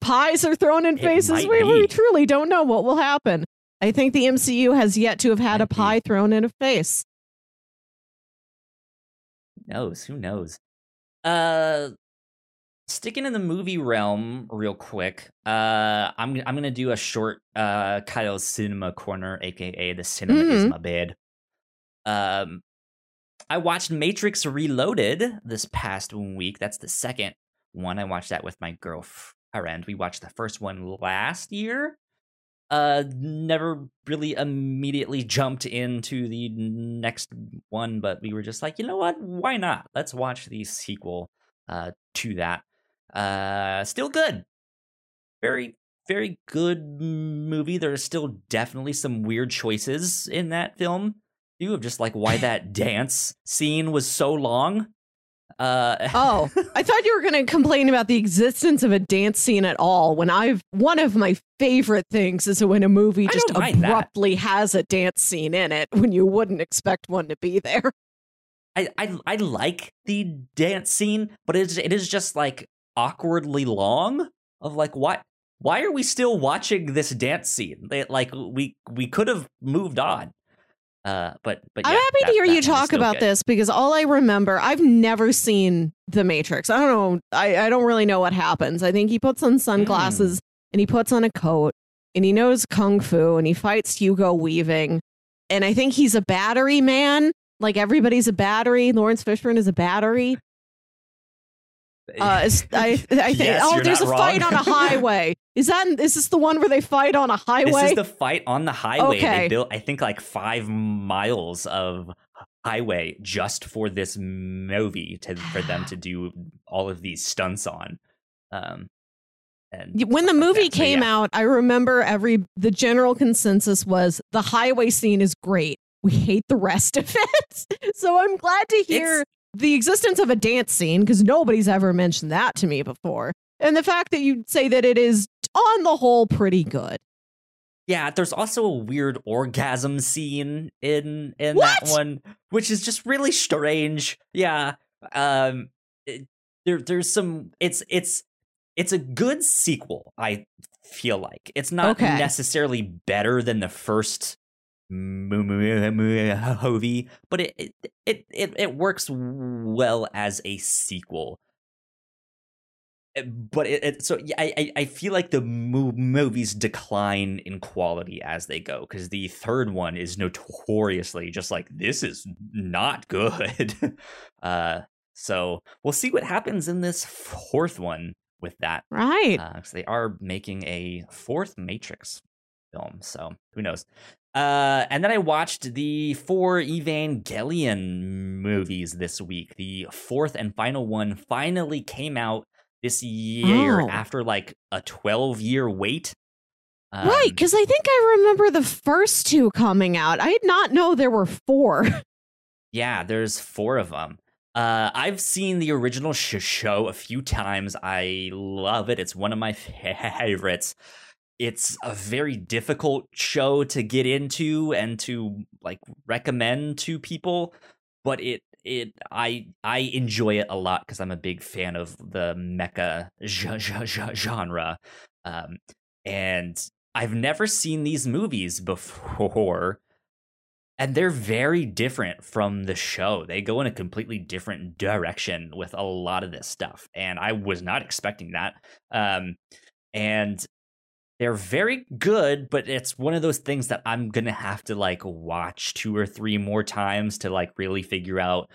Pies are thrown in It faces. We, we truly don't know what will happen. I think the MCU has yet to have had a pie thrown in a face. Who knows? Who knows? Uh, sticking in the movie realm, real quick. Uh, I'm I'm gonna do a short uh Kyle's cinema corner, aka the cinema is Mhm. my bed. Um, I watched Matrix Reloaded this past week. That's the second one. I watched that with my girlfriend. We watched the first one last year. Uh, never really immediately jumped into the next one, but we were just like, you know what? Why not? Let's watch the sequel uh, to that. Uh, still good. Very, very good movie. There's still definitely some weird choices in that film. You of just like why that <laughs> dance scene was so long. Uh, Oh, <laughs> I thought you were going to complain about the existence of a dance scene at all. When I've one of my favorite things is when a movie just abruptly has a dance scene in it when you wouldn't expect one to be there. I, I I like the dance scene, but it is it is just like awkwardly long. Of like why why are we still watching this dance scene? They, like we we could have moved on. Uh, but but I'm happy that- to hear you talk about good. this because all I remember, I've never seen The Matrix. I don't know. I, I don't really know what happens. I think he puts on sunglasses and he puts on a coat and he knows kung fu and he fights Hugo Weaving. And I think he's a battery man. Like everybody's a battery. Laurence Fishburne is a battery. Uh, <laughs> I, I think. Yes, oh, there's a not fight on a highway. <laughs> Is that? Is this the one where they fight on a highway? This is the fight on the highway. Okay. They built, I think, like five miles of highway just for this movie to for them to <sighs> do all of these stunts on. Um, and when the like movie. So, came yeah. out, I remember every the general consensus was the highway scene is great. We hate the rest of it. <laughs> so I'm glad to hear It's- the existence of a dance scene because nobody's ever mentioned that to me before. And the fact that you say that it is on the whole pretty good. Yeah, there's also a weird orgasm scene in in What? that one, which is just really strange. Yeah, um, it- there there's some. It's it's it's a good sequel. I feel like it's not Okay. necessarily better than the first movie, <laughs> but it it, it it it works well as a sequel. but it, it so yeah, I I feel like the movies decline in quality as they go because the third one is notoriously just like this is not good. <laughs> uh, so we'll see what happens in this fourth one with that, Right. because they are making a fourth Matrix film. So who knows? Uh, and then I watched the four Evangelion movies this week. The fourth and final one finally came out this year Oh. after like a 12 year wait. right. Um, Because I think I remember the first two coming out. I did not know there were four. <laughs> Yeah, there's four of them. Uh, I've seen the original sh- show a few times. I love it. It's one of my <laughs> favorites. It's a very difficult show to get into and to like recommend to people, but it it I I enjoy it a lot because I'm a big fan of the mecha ge- ge- ge- genre, um, and I've never seen these movies before and they're very different from the show. They go in a completely different direction with a lot of this stuff, and I was not expecting that. Um, and they're very good, but it's one of those things that I'm gonna have to like watch two or three more times to like really figure out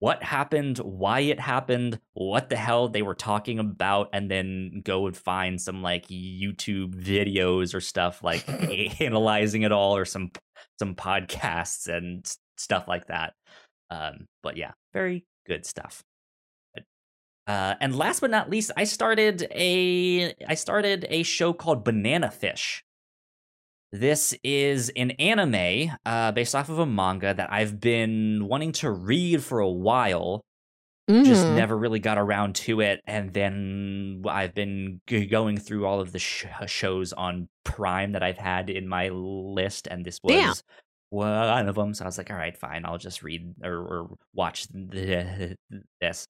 what happened, why it happened, what the hell they were talking about, and then go and find some like YouTube videos or stuff like <laughs> analyzing it all or some some podcasts and stuff like that. Um, but yeah, very good stuff. Uh, and last but not least, I started a I started a show called Banana Fish. This is an anime uh, based off of a manga that I've been wanting to read for a while just Mhm. never really got around to it and then i've been g- going through all of the sh- shows on prime that i've had in my list and this was Damn. one of them so i was like all right fine i'll just read or, or watch the, <laughs> this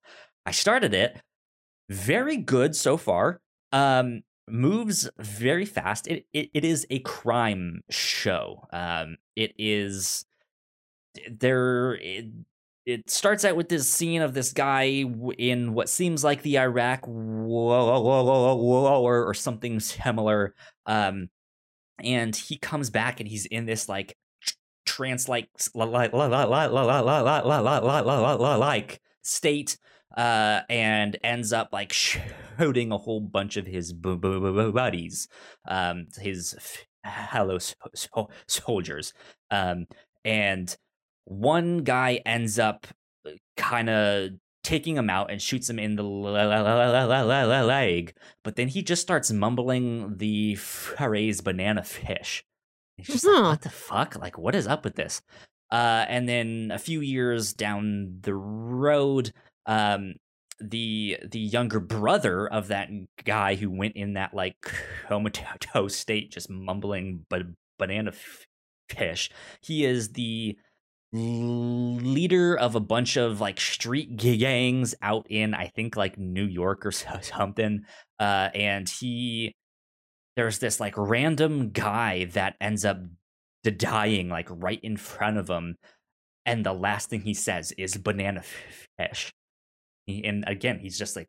i started it very good so far um moves very fast it, it, it is a crime show um it is there it, it starts out with this scene of this guy in what seems like the Iraq war or something similar. Um, and he comes back and he's in this like tr- trance like like like state uh and ends up like <laughs> shooting a whole bunch of his bu- bu- bu- bu- buddies um his fellow so- so- soldiers um and one guy ends up kind of taking him out and shoots him in the leg, but then he just starts mumbling the phrase banana fish. He's just like, what the fuck? Like, what is up with this? Uh, and then a few years down the road, um, the the younger brother of that guy who went in that like <sighs> comatose state, just mumbling but banana fish. He is the leader of a bunch of like street gangs out in I think like New York or <laughs> something. Uh, and he there's this like random guy that ends up dying like right in front of him, and the last thing he says is banana fish. He- And again, he's just like,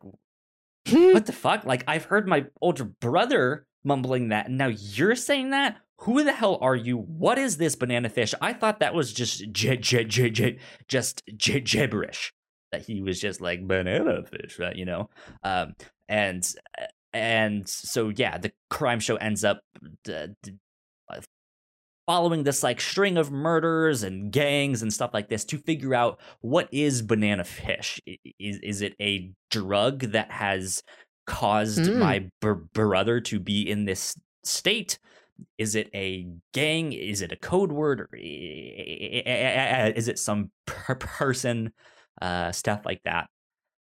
what the fuck? Like I've heard my older brother mumbling that, and now you're saying that. Who the hell are you? What is this banana fish? I thought that was just j- j- j- j- just j- gibberish. That he was just like banana fish, right? You know, um, and and so yeah, the crime show ends up uh, following this like string of murders and gangs and stuff like this to figure out what is banana fish. Is is it a drug that has caused Mm. my br- brother to be in this state? Is it a gang? Is it a code word? Or is it some per- person? Uh, stuff like that.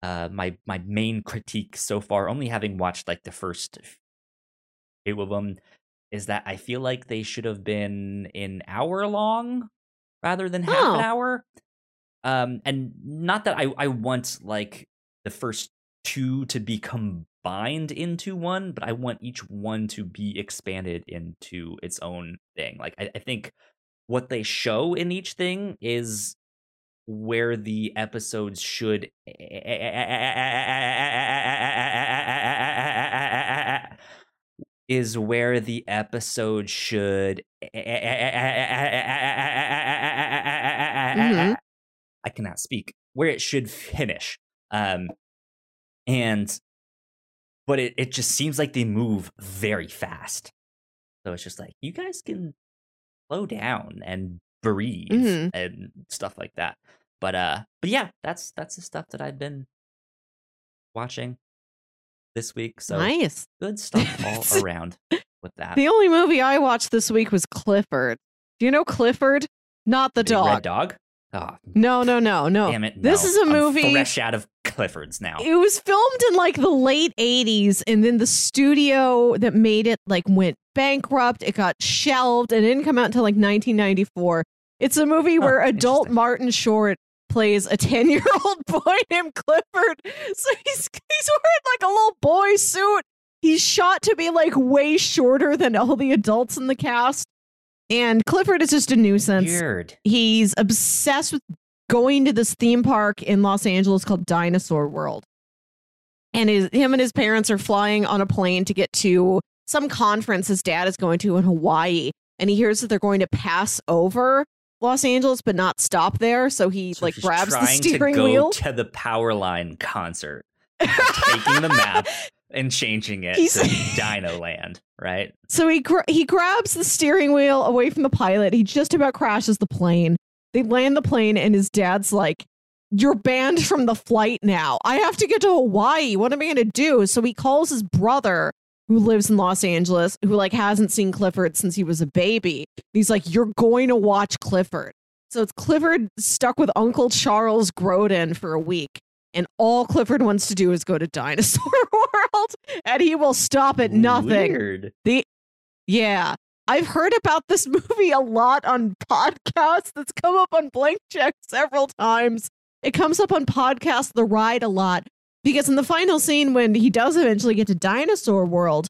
Uh, my my main critique so far, only having watched like the first few of them, is that I feel like they should have been an hour long rather than half Oh. an hour. Um, and not that I I want like the first two to be combined into one, but I want each one to be expanded into its own thing. Like I, I think what they show in each thing is where the episodes should is where the episode should. Mhm. I cannot speak. Where it should finish. Um, and but it, it just seems like they move very fast. So it's just like you guys can slow down and breathe Mhm. and stuff like that. But uh but yeah, that's that's the stuff that I've been watching this week. So nice. good <laughs> stuff all around with that. The only movie I watched this week was Clifford. Do you know Clifford? Not the Big dog. Red dog? Oh, No, no, no, no. damn it. This no. is a I'm movie- fresh out of Clifford's now. It was filmed in like the late 80s, and then the studio that made it like went bankrupt. It got shelved and didn't come out until like 1994. It's a movie where adult. Martin Short plays a 10 year old <laughs> boy named Clifford. So he's, he's wearing like a little boy suit. He's shot to be like way shorter than all the adults in the cast. And Clifford is just a nuisance Weird. he's obsessed with going to this theme park in Los Angeles called Dinosaur World. And his, him and his parents are flying on a plane to get to some conference his dad is going to in Hawaii. And he hears that they're going to pass over Los Angeles, but not stop there. So he So like grabs the steering to go wheel. to the Powerline concert, taking the <laughs> map and changing it He's- to Dino Land, right? <laughs> So he gra- he grabs the steering wheel away from the pilot. He just about crashes the plane. They land the plane, and his dad's like, "You're banned from the flight now. I have to get to Hawaii. What am I going to do?" So he calls his brother, who lives in Los Angeles, who like hasn't seen Clifford since he was a baby. He's like, "You're going to watch Clifford." So it's Clifford stuck with Uncle Charles Grodin for a week. And all Clifford wants to do is go to Dinosaur <laughs> World, and he will stop at nothing. Weird. Yeah. I've heard about this <laughs> movie a lot on podcasts. That's come up on Blank Check several times. It comes up on podcast The Ride a lot because in the final scene, when he does eventually get to Dinosaur World,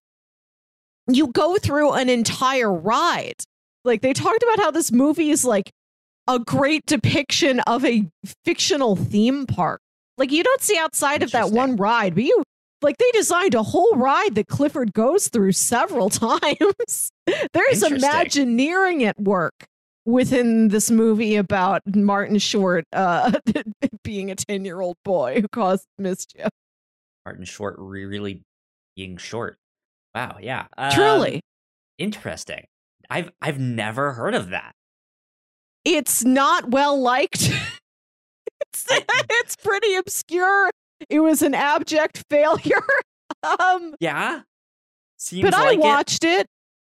you go through an entire ride. Like they talked about how this movie is like a great depiction of a fictional theme park. Like you don't see outside of that one ride, but you like they designed a whole ride that Clifford goes through several <laughs> times. There's Imagineering at work within this movie about Martin Short uh, <laughs> being a 10 year old boy who caused mischief. Martin Short re- really being short. Wow, yeah. Um, Truly. interesting. I've I've never heard of that. It's not well liked. <laughs> it's, <laughs> it's pretty obscure. It was an abject failure. um, Yeah. Seems like. but I like it. watched it.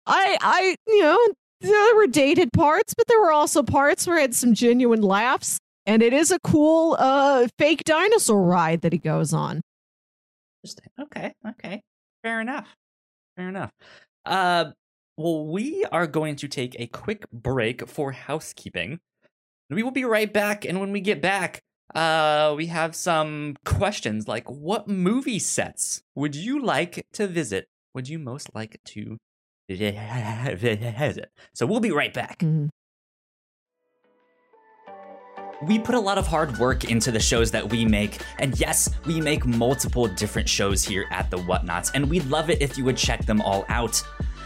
I, I, you know, there were dated parts, but there were also parts where I had some genuine laughs. And it is a cool uh, fake dinosaur ride that he goes on. Interesting. Okay. Okay. Fair enough. Fair enough. Uh, well, we are going to take a quick break for housekeeping. We will be right back, and when we get back, uh, we have some questions like, what movie sets would you like to visit? Would you most like to? <laughs> So we'll be right back. Mhm. We put a lot of hard work into the shows that we make, and yes, we make multiple different shows here at The Whatnauts, and we'd love it if you would check them all out.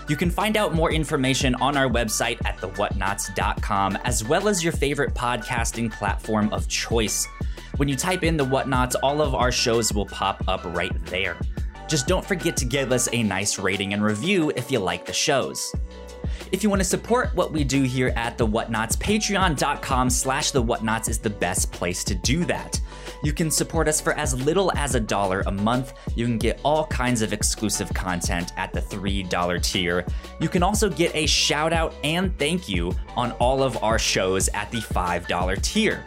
You can find out more information on our website at thewhatnauts.com, as well as your favorite podcasting platform of choice. When you type in The Whatnauts, all of our shows will pop up right there. Just don't forget to give us a nice rating and review if you like the shows. If you want to support what we do here at The Whatnauts, patreon.com slash The Whatnauts is the best place to do that. You can support us for as little as a dollar a month. You can get all kinds of exclusive content at the $3 tier. You can also get a shout out and thank you on all of our shows at the $5 tier.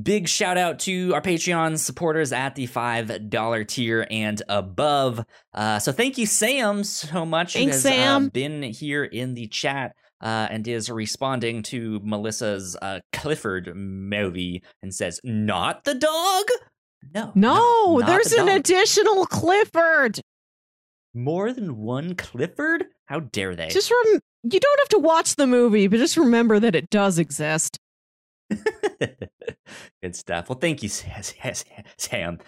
Big shout out to our Patreon supporters at the $5 tier and above. Uh, so thank you, Sam, so much. Thanks, has, uh, Sam. been here in the chat. uh, and is responding to Melissa's uh, Clifford movie and says, "Not the dog." No, No, not there's the an additional Clifford. more than one Clifford. How dare they? Just rem- you don't have to watch the movie, but just remember that it does exist. <laughs> Good stuff. Well, thank you, Sa- Sa- Sam.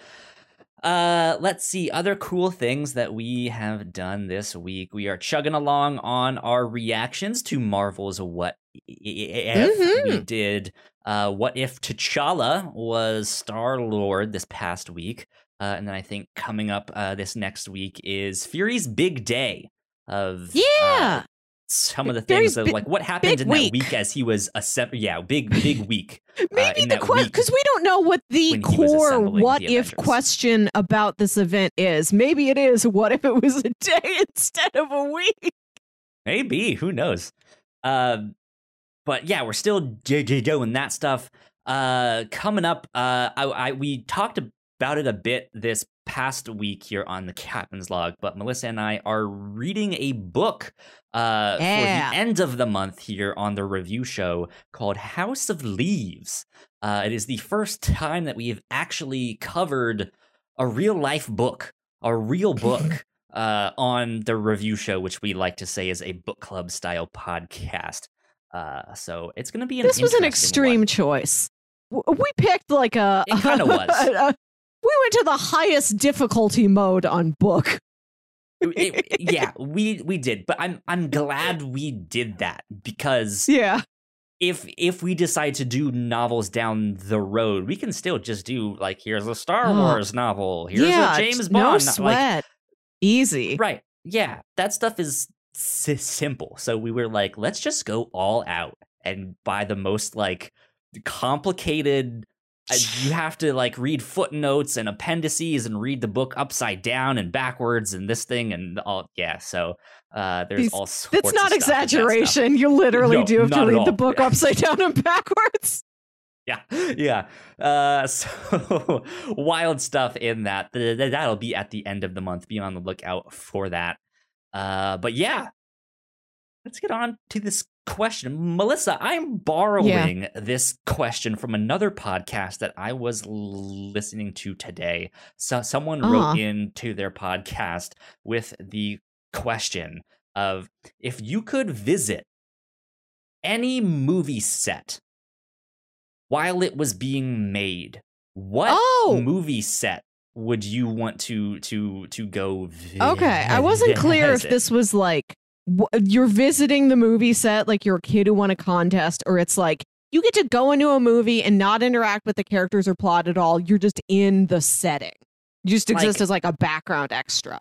Uh, let's see other cool things that we have done this week. We are chugging along on our reactions to Marvel's What If. We Mhm. did uh, What If T'Challa was Star Lord this past week, uh, and then I think coming up uh, this next week is Fury's Big Day of uh, Yeah. Some of the things bi- like what happened in that week as he was a se- yeah big big <laughs> week Maybe in the question because we don't know what the when he was core what the if question about this event is. Maybe it is what if it was a day <laughs> instead of a week. maybe who knows um but yeah we're still JJ doing that stuff uh coming up uh I, I we talked about it a bit this past week here on the captain's log but melissa and i are reading a book uh Yeah. for the end of the month here on the review show called house of leaves uh it is the first time that we have actually covered a real life book a real <laughs> book uh, on the review show, which we like to say is a book club style podcast. Uh, so it's going to be an This was an extreme one. choice. We picked like a. It kinda <laughs> was. We went to the highest difficulty mode on book. It- it- yeah, we we did, but I'm I'm glad we did that because Yeah. if if we decide to do novels down the road, we can still just do like here's a Star Oh. Wars novel, here's yeah. a James Bond, No no- sweat. like Easy. right, yeah, that stuff is s- simple. So we were like, let's just go all out and buy the most like complicated. You have to like read footnotes and appendices and read the book upside down and backwards and this thing and all. Yeah, so uh, there's These- all sorts. That's not of stuff with that exaggeration. You literally No, do have to read the book Yeah. upside down and backwards. <laughs> Yeah, yeah. Uh, <laughs> so wild stuff in that. Th- th- That'll be at the end of the month. Be on the lookout for that. Uh, but yeah, let's get on to this question, Melissa. I'm borrowing this question from another podcast that I was listening to today. So someone Uh-huh. wrote into their podcast with the question of if you could visit any movie set while it was being made what Oh. movie set would you want to to to go vi- Okay, I wasn't <laughs> clear if this was like you're visiting the movie set, like you're a kid who won a contest, or it's like you get to go into a movie and not interact with the characters or plot at all. You're just in the setting. You just exist Like- as like a background extra.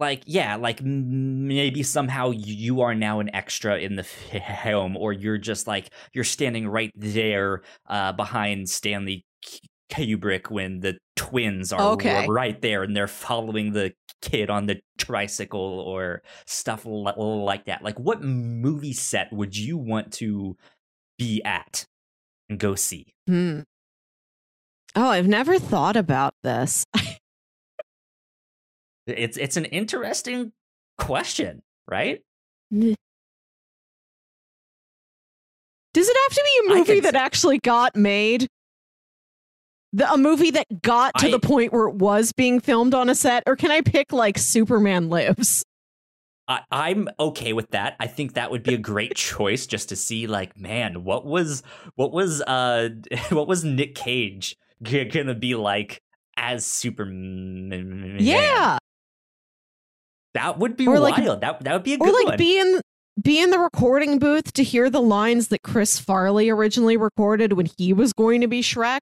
like yeah like maybe somehow you are now an extra in the film or you're just like you're standing right there uh behind stanley kubrick when the twins are Okay. right there and they're following the kid on the tricycle or stuff li- like that like what movie set would you want to be at and go see Hmm. Oh, I've never thought about this. it's it's an interesting question right Does it have to be a movie that actually got made? The, a movie that got to I- the point where it was being filmed on a set, or can I pick like Superman Lives? I, I'm okay with that. I think that would be a great choice just to see, like, man, what was what was uh <laughs> what was Nick Cage g- gonna be like as Superman? Yeah, that would be Or, wild. like- that that would be a good one. or like one. be in be in the recording booth to hear the lines that Chris Farley originally recorded when he was going to be Shrek.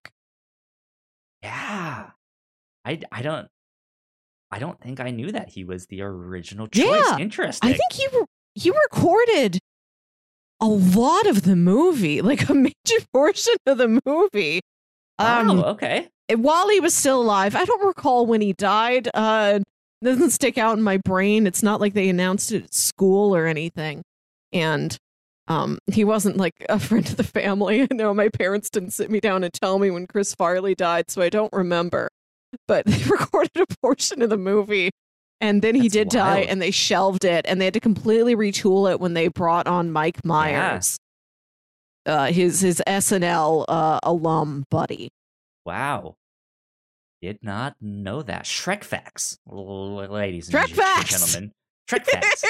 Yeah, I I don't I don't think I knew that he was the original choice. Yeah, Interesting. I think he re- he recorded a lot of the movie, like a major <laughs> portion of the movie. Um, Wow, okay. while he was still alive. I don't recall when he died. Uh, <laughs> doesn't stick out in my brain. It's not like they announced it at school or anything. And um, he wasn't like a <laughs> friend of the family. <laughs> I know my parents didn't sit me down and tell me when Chris Farley died, so I don't remember. But <laughs> they recorded a portion of the movie And then he That's did die, and they shelved it, and they had to completely retool it when they brought on Mike Myers, uh, his his SNL uh, alum buddy. Wow. Did not know that. Shrek facts, ladies and Shrek gen- facts! gentlemen. Shrek facts.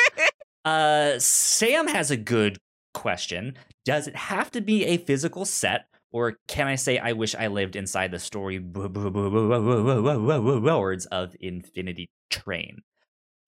uh, Sam has a good question. Does it have to be a physical set, or can I say I wish I lived inside the story words of Infinity Train?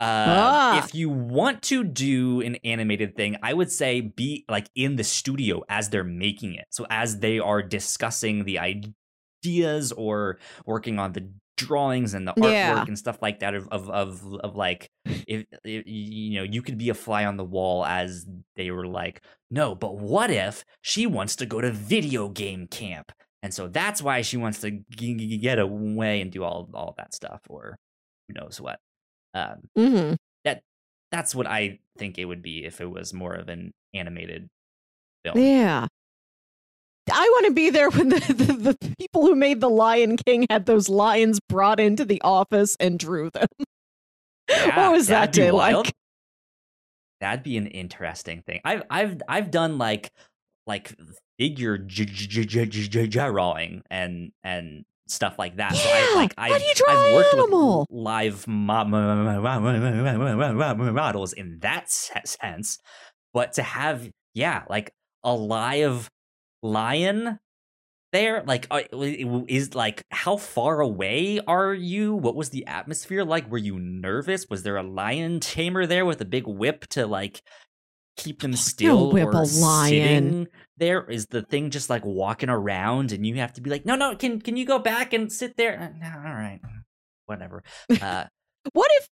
Uh, Ah. If you want to do an animated thing, I would say be like in the studio as they're making it. So as they are discussing the ideas or working on the drawings and the artwork Yeah. and stuff like that of of of, of like if, if you know you could be a fly on the wall as they were like no but what if she wants to go to video game camp and so that's why she wants to g- get away and do all all that stuff or who knows what um hmm that's what i think it would be if it was more of an animated film Yeah. I want to be there when the, the, the people who made The Lion King had those lions brought into the office and drew them. Yeah, what was that day wild. like? That'd be an interesting thing. I've I've I've done like like figure j- j- j- j- j- drawing and and stuff like that. So I Yeah, like how I've, do you draw I've worked animal? with live mo- mo- mo- mo- mo- models in that sense, but to have yeah like a live lion there? Like uh, is like how far away are you? What was the atmosphere like? Were you nervous? Was there a lion tamer there with a big whip to like keep them still whip or a lion. there? Is the thing just like walking around and you have to be like no no can can you go back and sit there? Uh, no, all right whatever. Uh <laughs> What if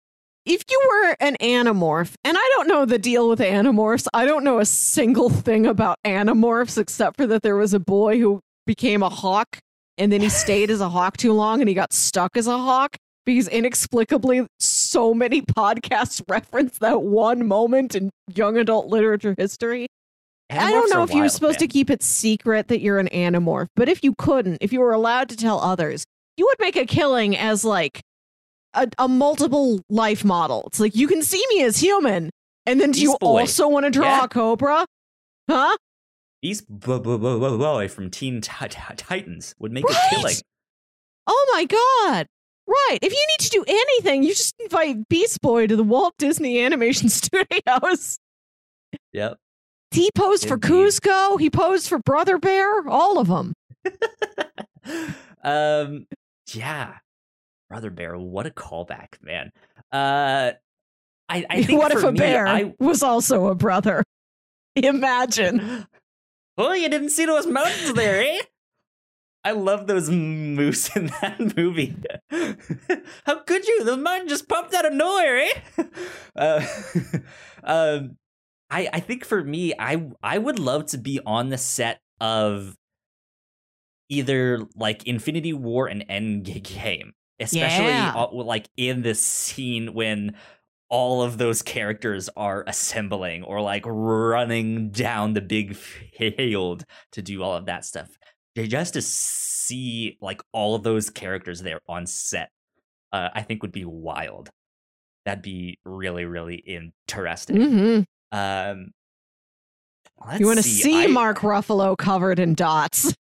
if you were an animorph, and I don't know the deal with animorphs. I don't know a single thing about animorphs except for that there was a boy who became a hawk and then he stayed as a hawk too long and he got stuck as a hawk because inexplicably so many podcasts <laughs> reference that one moment in young adult literature history. I don't know if you were supposed to keep it secret that you're an animorph, but if you couldn't, if you were allowed to tell others, you would make a killing as like a, a multiple life model. It's like you can see me as human, and then do you Boy. also want to draw Yeah. a cobra? Huh? Beast Bo- Bo- Bo- Bo- Boy from Teen Ti- Ti- Titans would make Right. a killing. Oh my god! Right. If you need to do anything, you just invite Beast Boy to the Walt Disney Animation <laughs> Studios. Yep. He posed for Indeed. Kuzco. He posed for Brother Bear. All of them. <laughs> um yeah. Brother Bear, what a callback, man. Uh I, I <laughs> think what if a me, bear I was also a brother? <laughs> Imagine. <laughs> Oh, you didn't see those mountains there, eh? I love those moose in that movie. How could you? The mountain just popped out of nowhere, eh? Uh, um, I I think for me, I I would love to be on the set of either like Infinity War and Endgame, especially Yeah. uh, like in this scene when all of those characters are assembling or like running down the big field to do all of that stuff. Just to see like all of those characters there on set, uh, I think would be wild. That'd be really, really interesting. hmm Um, let's You want to see, see I- Mark Ruffalo covered in dots?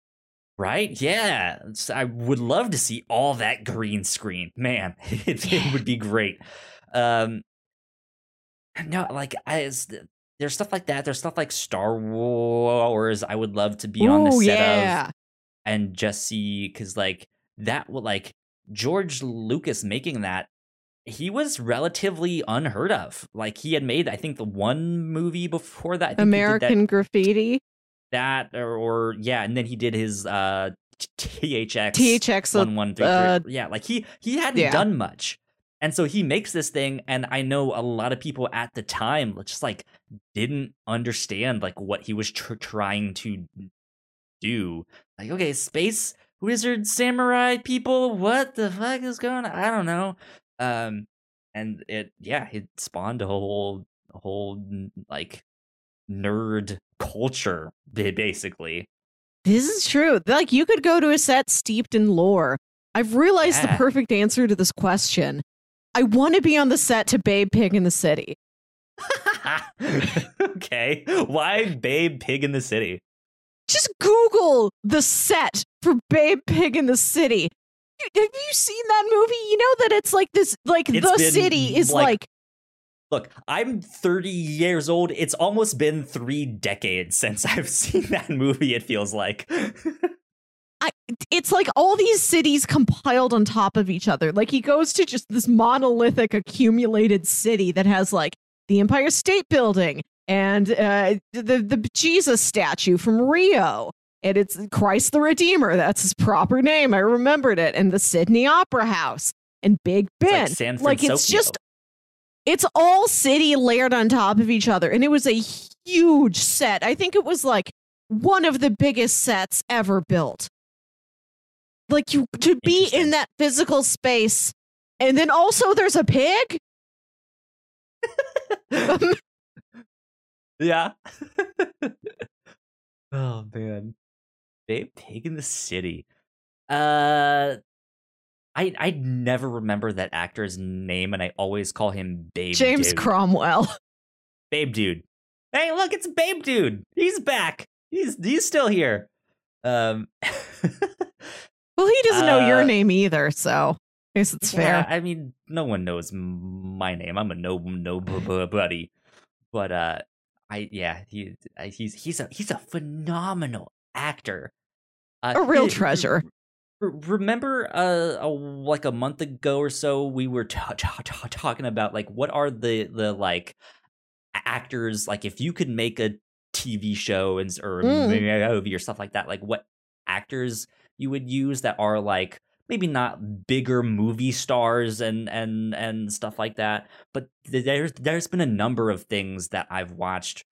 Right? Yeah, I would love to see all that green screen. Man, <laughs> it, it would be great. Um, no, like I, there's stuff like that. There's stuff like Star Wars. I would love to be on the Ooh, set yeah. of and just see because like that would like George Lucas making that. He was relatively unheard of. Like he had made, I think, the one movie before that. He that- American Graffiti. That or, or yeah, and then he did his uh THX THX. one one three uh, three. Yeah, like he he hadn't yeah. done much, and so he makes this thing, and I know a lot of people at the time just like didn't understand like what he was tr- trying to do. Like, okay, space wizard samurai people, what the fuck is going on? I don't know. Um, and it yeah, it spawned a whole a whole like nerd culture basically. This is true. Like you could go to a set steeped in lore. I've realized the perfect answer to this question. I want to be on the set to Babe Pig in the City. <laughs> okay. Why Babe Pig in the City? Just Google the set for Babe Pig in the City. Have you seen that movie? You know that it's like this, like It's the city is like, like, Look, I'm 30 years old. It's almost been three decades since <laughs> I've seen that movie, it feels like. <laughs> I, it's like all these cities compiled on top of each other. Like he goes to just this monolithic accumulated city that has like the Empire State Building and uh, the the Jesus statue from Rio, and it's Christ the Redeemer. That's his proper name. I remembered it, and the Sydney Opera House and Big like Ben. San like it's just it's all city layered on top of each other, and it was a huge set. I think it was like one of the biggest sets ever built. Like you to be in that physical space, and then also there's a pig. <laughs> <laughs> Yeah. <laughs> oh man. Babe Pig in the City. Uh I I never remember that actor's name and I always call him Babe James Dude. Cromwell. <laughs> Babe Dude. Hey, look, it's Babe Dude. He's back. He's he's still here. Um <laughs> Well, he doesn't know your Uh, name either, so I guess it's Yeah, fair. I mean, no one knows my name. I'm a no no buddy, But uh I yeah, he he's he's a he's a phenomenal actor. Uh, A real treasure. Remember uh a, like a month ago or so we were ta- ta- ta- talking about like what are the the like actors like if you could make a TV show and or Mm. movie or stuff like that like what actors you would use that are like maybe not bigger movie stars and and and stuff like that but there's there's been a number of things that I've watched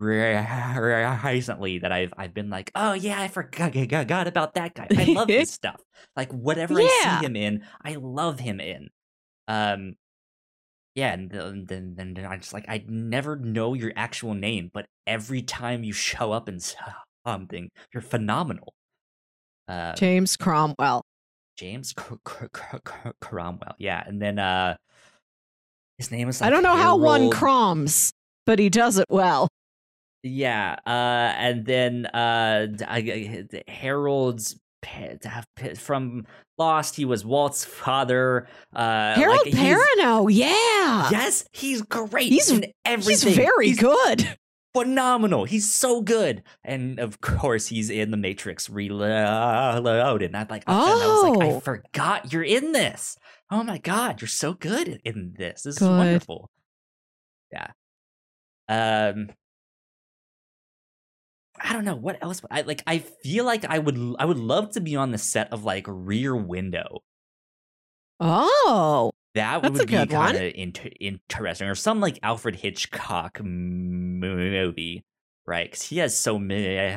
recently that I've I've been like, oh yeah, I forgot, about that guy. I love his <laughs> stuff. Like whatever I see him in, I love him in. Um, yeah, and then then I just like I never know your actual name, but every time you show up in something, you're phenomenal. Uh, James Cromwell. James Cr- Cr- Cr- Cromwell, yeah, and then uh, his name is I don't know how one Harold- croms, but he does it well. Yeah, uh, and then uh, I- I- Harold's from Lost. He was Walt's father. Uh, Harold like, Perrineau, yeah. Yes, he's great. He's- in everything. He's very He's good. <laughs> phenomenal. He's so good, and of course, he's in the Matrix Reloaded. And I'm like, and I was like, I Oh. forgot you're in this. Oh my god, you're so good in- in this. This is wonderful. Yeah. Um. I don't know what else. I like. I feel like I would. I would love to be on the set of like Rear Window. Oh, That would be kind of inter- interesting, or some like Alfred Hitchcock m- movie, right? Because he has so many,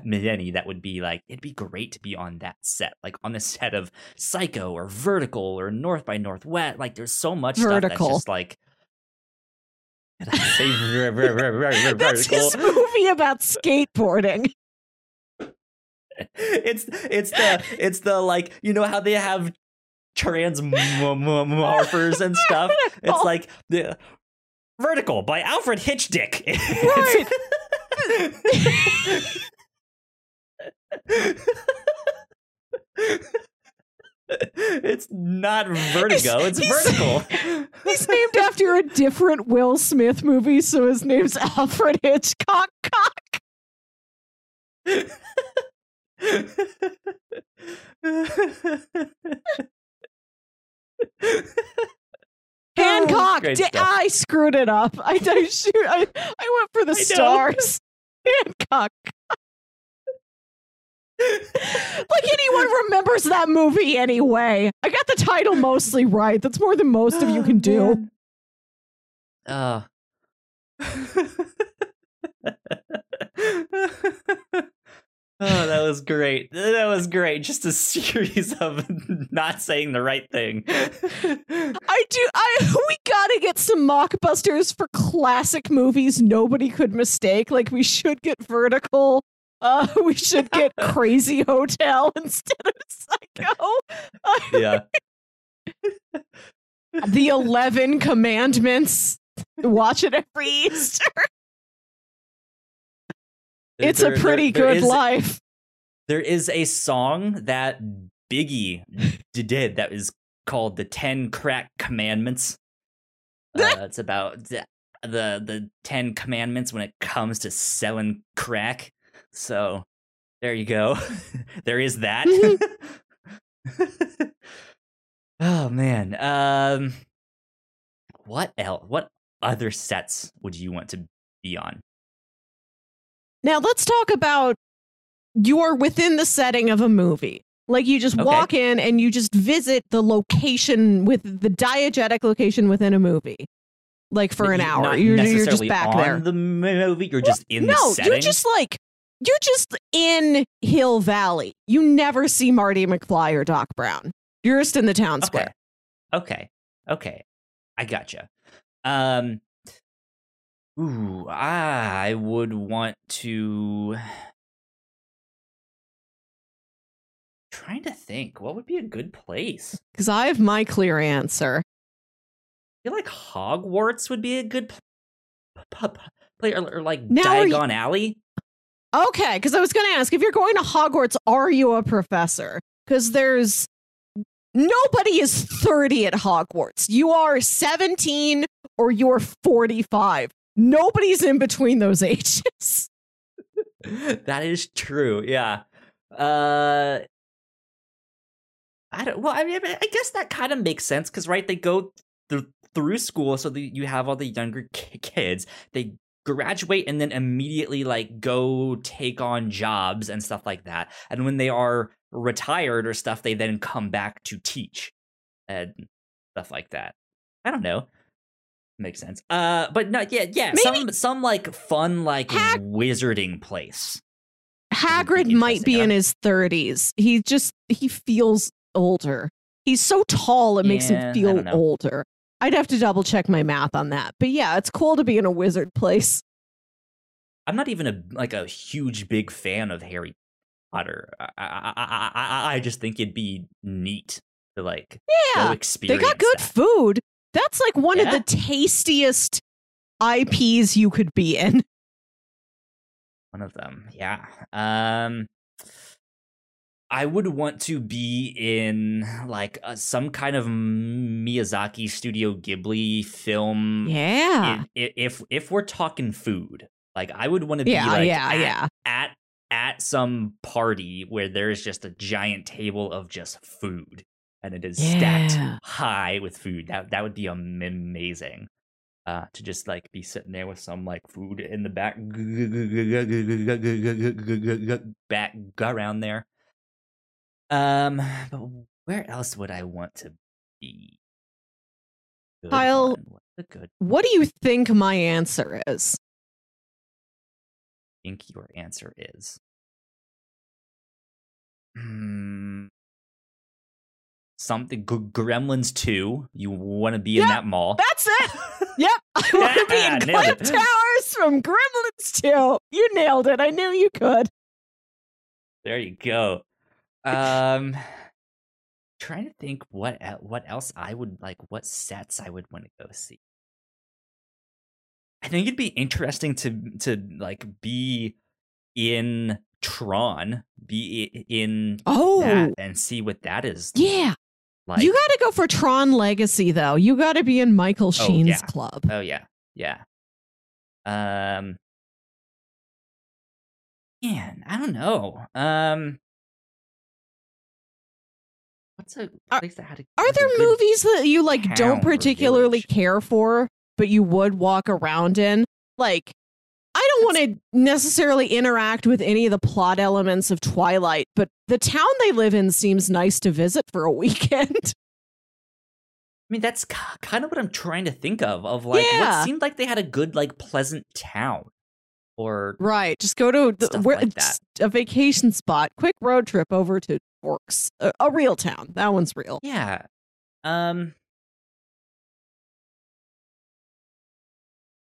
<laughs> many that would be like it'd be great to be on that set, like on the set of Psycho or Vertical or North by Northwest. Like there's so much stuff that's just like. That's his movie about skateboarding. it's it's the it's the like you know how they have transmorphers and <laughs> stuff. It's like the Vertical by Alfred Hitchdick. <laughs> Right. <laughs> it's not vertigo, it's he's- vertical. <laughs> He's named after a different Will Smith movie, so his name's Alfred Hitchcock. Cock. <laughs> Oh, Hancock. Great Di- I screwed it up. I, I shoot. I, I went for the know. stars. Hancock. Like anyone remembers that movie anyway. I got the title mostly right. That's more than most of you can do. Uh. <laughs> oh, that was great. That was great. Just a <laughs> series of <laughs> not saying the right thing. I do. I we gotta get some mockbusters for classic movies nobody could mistake. Like we should get Vertical. Uh, <laughs> we should get <laughs> Crazy Hotel <laughs> instead of Psycho. Yeah. the 11 commandments. Watch it every Easter. It's There- a pretty there good is- life. There is a song that Biggie did that is called "The Ten Crack Commandments." Uh, it's about the, the the Ten Commandments when it comes to selling crack. So there you go. <laughs> there is that. <laughs> oh man. Um, what else? What other sets would you want to be on? Now let's talk about you're within the setting of a movie. Like you just Okay. walk in and you just visit the location with the diegetic location within a movie. Like for an hour. You're, you're just back on there. the movie. You're just in no, the setting. you're just like you're just in Hill Valley. You never see Marty McFly or Doc Brown. You're just in the town square. Okay. Okay. I gotcha. Um. Ooh, I would want to. Trying to think, what would be a good place? Because I have my clear answer. I feel like Hogwarts would be a good place, or, or like Now are you- Diagon Alley. Okay, because I was going to ask if you're going to Hogwarts, are you a professor? Because there's nobody is 30 at Hogwarts. You are 17 or you're 45. Nobody's in between those <laughs> ages. <laughs> that is true. Yeah. Uh I don't well I mean I guess that kind of makes sense cuz right they go th- through school so the, you have all the younger ki- kids they graduate and then immediately like go take on jobs and stuff like that. And when they are retired or stuff they then come back to teach and stuff like that. I don't know. Makes sense. Uh but no yeah yeah Maybe- some some like fun like Hag- wizarding place Hagrid might be in his 30s. He just he feels older. He's so tall it makes Yeah, I him feel older. I'd have to double check my math on that. But yeah, it's cool to be in a wizard place. I'm not even a like a huge big fan of Harry Potter. I I I, I, just think it'd be neat to like go Yeah. They got good that. food. That's like one of the tastiest IPs you could be in. One of them, yeah. Um, I would want to be in like uh, some kind of Miyazaki Studio Ghibli film. Yeah. i- i- if if we're talking food, like I would want to be Yeah, like yeah, at, yeah. at at some party where there's just a giant table of just food and it is Yeah. stacked high with food. That that would be amazing. Uh, to just like be sitting there with some like food in the back back around there. Um, but where else would I want to be? Good Kyle-. Good What do you think my answer is? think your answer is? Hmm. Something G- Gremlins 2. You want to be in that mall. That's it. <laughs> Yep. I <laughs> want to be in Clamp. <laughs> Towers from Gremlins 2. You nailed it. I knew you could. There you go. Um trying to think what what else I would like what sets I would want to go see. I think it'd be interesting to to like be in Tron, be in Oh, that and see what that is yeah. like. you got to go for Tron Legacy, though. You got to be in Michael Sheen's yeah. club. Oh yeah, yeah. Um, man, I don't know. Um, what's a Are- place that had a Are like a there movies that you like don't particularly village. care for, but you would walk around in? Like, I don't want to necessarily interact with any of the plot elements of Twilight, but the town they live in seems nice to visit for a weekend. <laughs> I mean, that's kind of what I'm trying to think of. Of like, Yeah. what seemed like they had a good, like, pleasant town, or right. Just go to the, where, like that. a vacation spot, quick road trip over to Forks, a, a real town. That one's real. yeah. Um,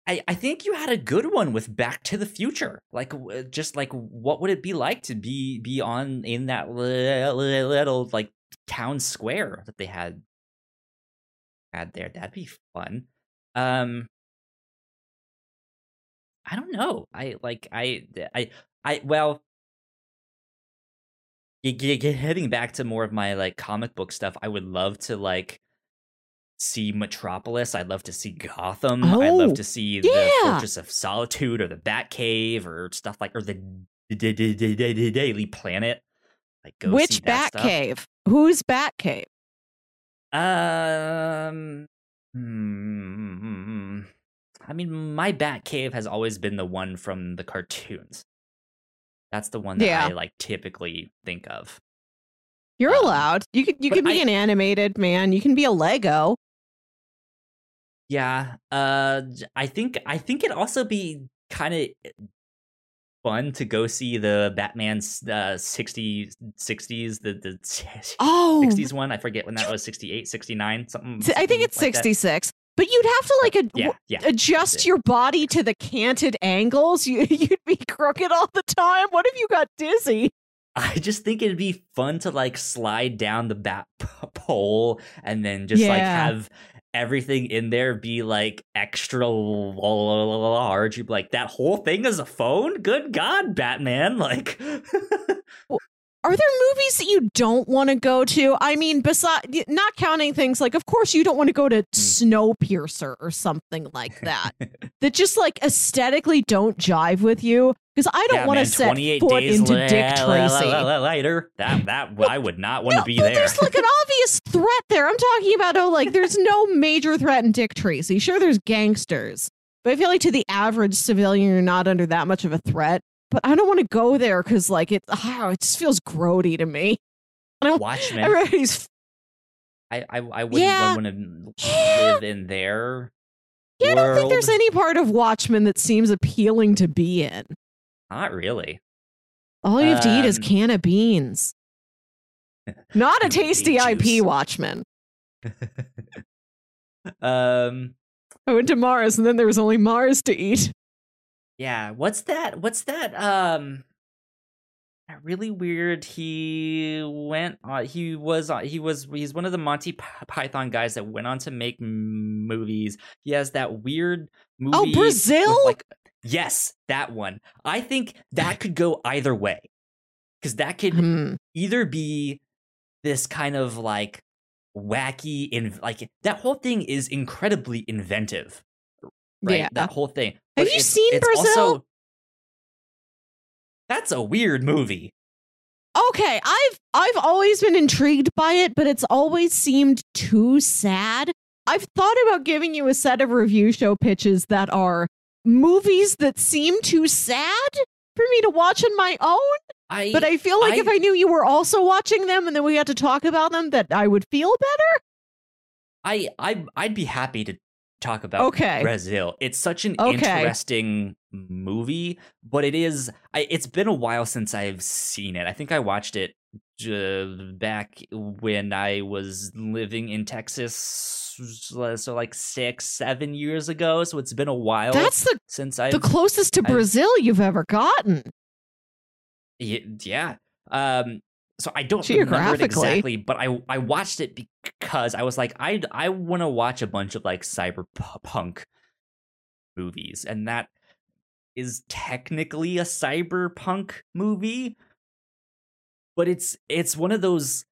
I I think you had a good one with Back to the Future. Like, just like, what would it be like to be be on in that li- li- little like town square that they had? had there. That'd be fun. Um, I don't know. I like I I I well. Heading back to more of my like comic book stuff, I would love to like see Metropolis. I'd love to see Gotham. I'd Oh, love to see the. Fortress of Solitude or the Batcave or stuff like or the Daily Planet. Like go see Which. Batcave? Who's Batcave? Um, hmm, I mean, my Batcave has always been the one from the cartoons. That's the one that Yeah. I like typically think of. You're Um, allowed. You could you can be I- an animated man. You can be a Lego. Yeah, uh, I think I think it'd also be kind of fun to go see the Batman's uh 60 60s the the <laughs> Oh, 60s one. I forget when that was 68, 69, something. I think something it's like that. 66. But you'd have to like ad- Yeah, yeah. adjust your body to the canted angles. You <laughs> you'd be crooked all the time. What if you got dizzy? I just think it'd be fun to like slide down the bat p- <laughs> pole and then just like have everything in there be like extra large. You'd be like, that whole thing is a phone? Good God, Batman. <laughs> Like, Are there movies that you don't want to go to? I mean, besides not counting things like, of course, you don't want to go to mm. Snowpiercer or something like <laughs> that. that just like aesthetically don't jive with you because I don't yeah, want to set 28 foot days into la- Dick Tracy. la- la- later. That, that, I would not want No, to be but there. there's like an obvious threat there. I'm talking about oh, like there's no major threat in Dick Tracy. Sure, there's gangsters, but I feel like to the average civilian, you're not under that much of a threat. But I don't want to go there because like it, oh, it just feels grody to me. <laughs> I don't. Watchmen. Everybody's I, I, I wouldn't Yeah. want to <gasps> Yeah. live in there. yeah, I don't think there's any part of Watchmen that seems appealing to be in. Not really. All you have to eat is Um, can of beans. <laughs> Not a Can of bean tasty IP. Watchmen. um. I went to Mars and then there was only Mars to eat. Yeah, what's that? What's that? Um, that really weird. He went on. He was on. He was. He's one of the Monty Python guys that went on to make m- movies. He has that weird movie. Oh, Brazil? like, yes, that one. I think <laughs> that could go either way, because that could Hmm. either be this kind of like wacky in like that whole thing is incredibly inventive right Yeah. that whole thing Have you seen Brazil? also- that's a weird movie Okay, I've I've always been intrigued by it, but it's always seemed too sad. I've thought about giving you a set of review show pitches that are movies that seem too sad for me to watch on my own, i but I feel like I- if I knew you were also watching them and then we had to talk about them that I would feel better. i i i'd be happy to talk about Okay. brazil it's such an Okay. interesting movie but it is I, it's been a while since i've seen it i think i watched it j- back when i was living in texas so like six seven years ago so it's been a while That's the since i the closest to I've- Brazil you've ever gotten. yeah um so i don't remember it exactly but i i watched it because i was like i i want to watch a bunch of like cyberpunk movies and that is technically a cyberpunk movie but it's it's one of those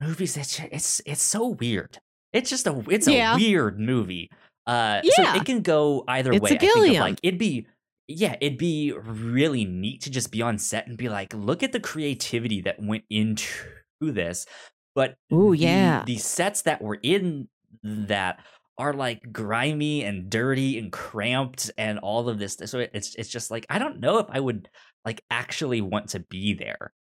movies that it's it's so weird. It's just a it's a weird movie. Uh Yeah. so it can go either It's way a I think like it'd be yeah it'd be really neat to just be on set and be like look at the creativity that went into this but Ooh, the- yeah. the sets that were in that are like grimy and dirty and cramped and all of this so it's it's just like i don't know if i would like actually want to be there.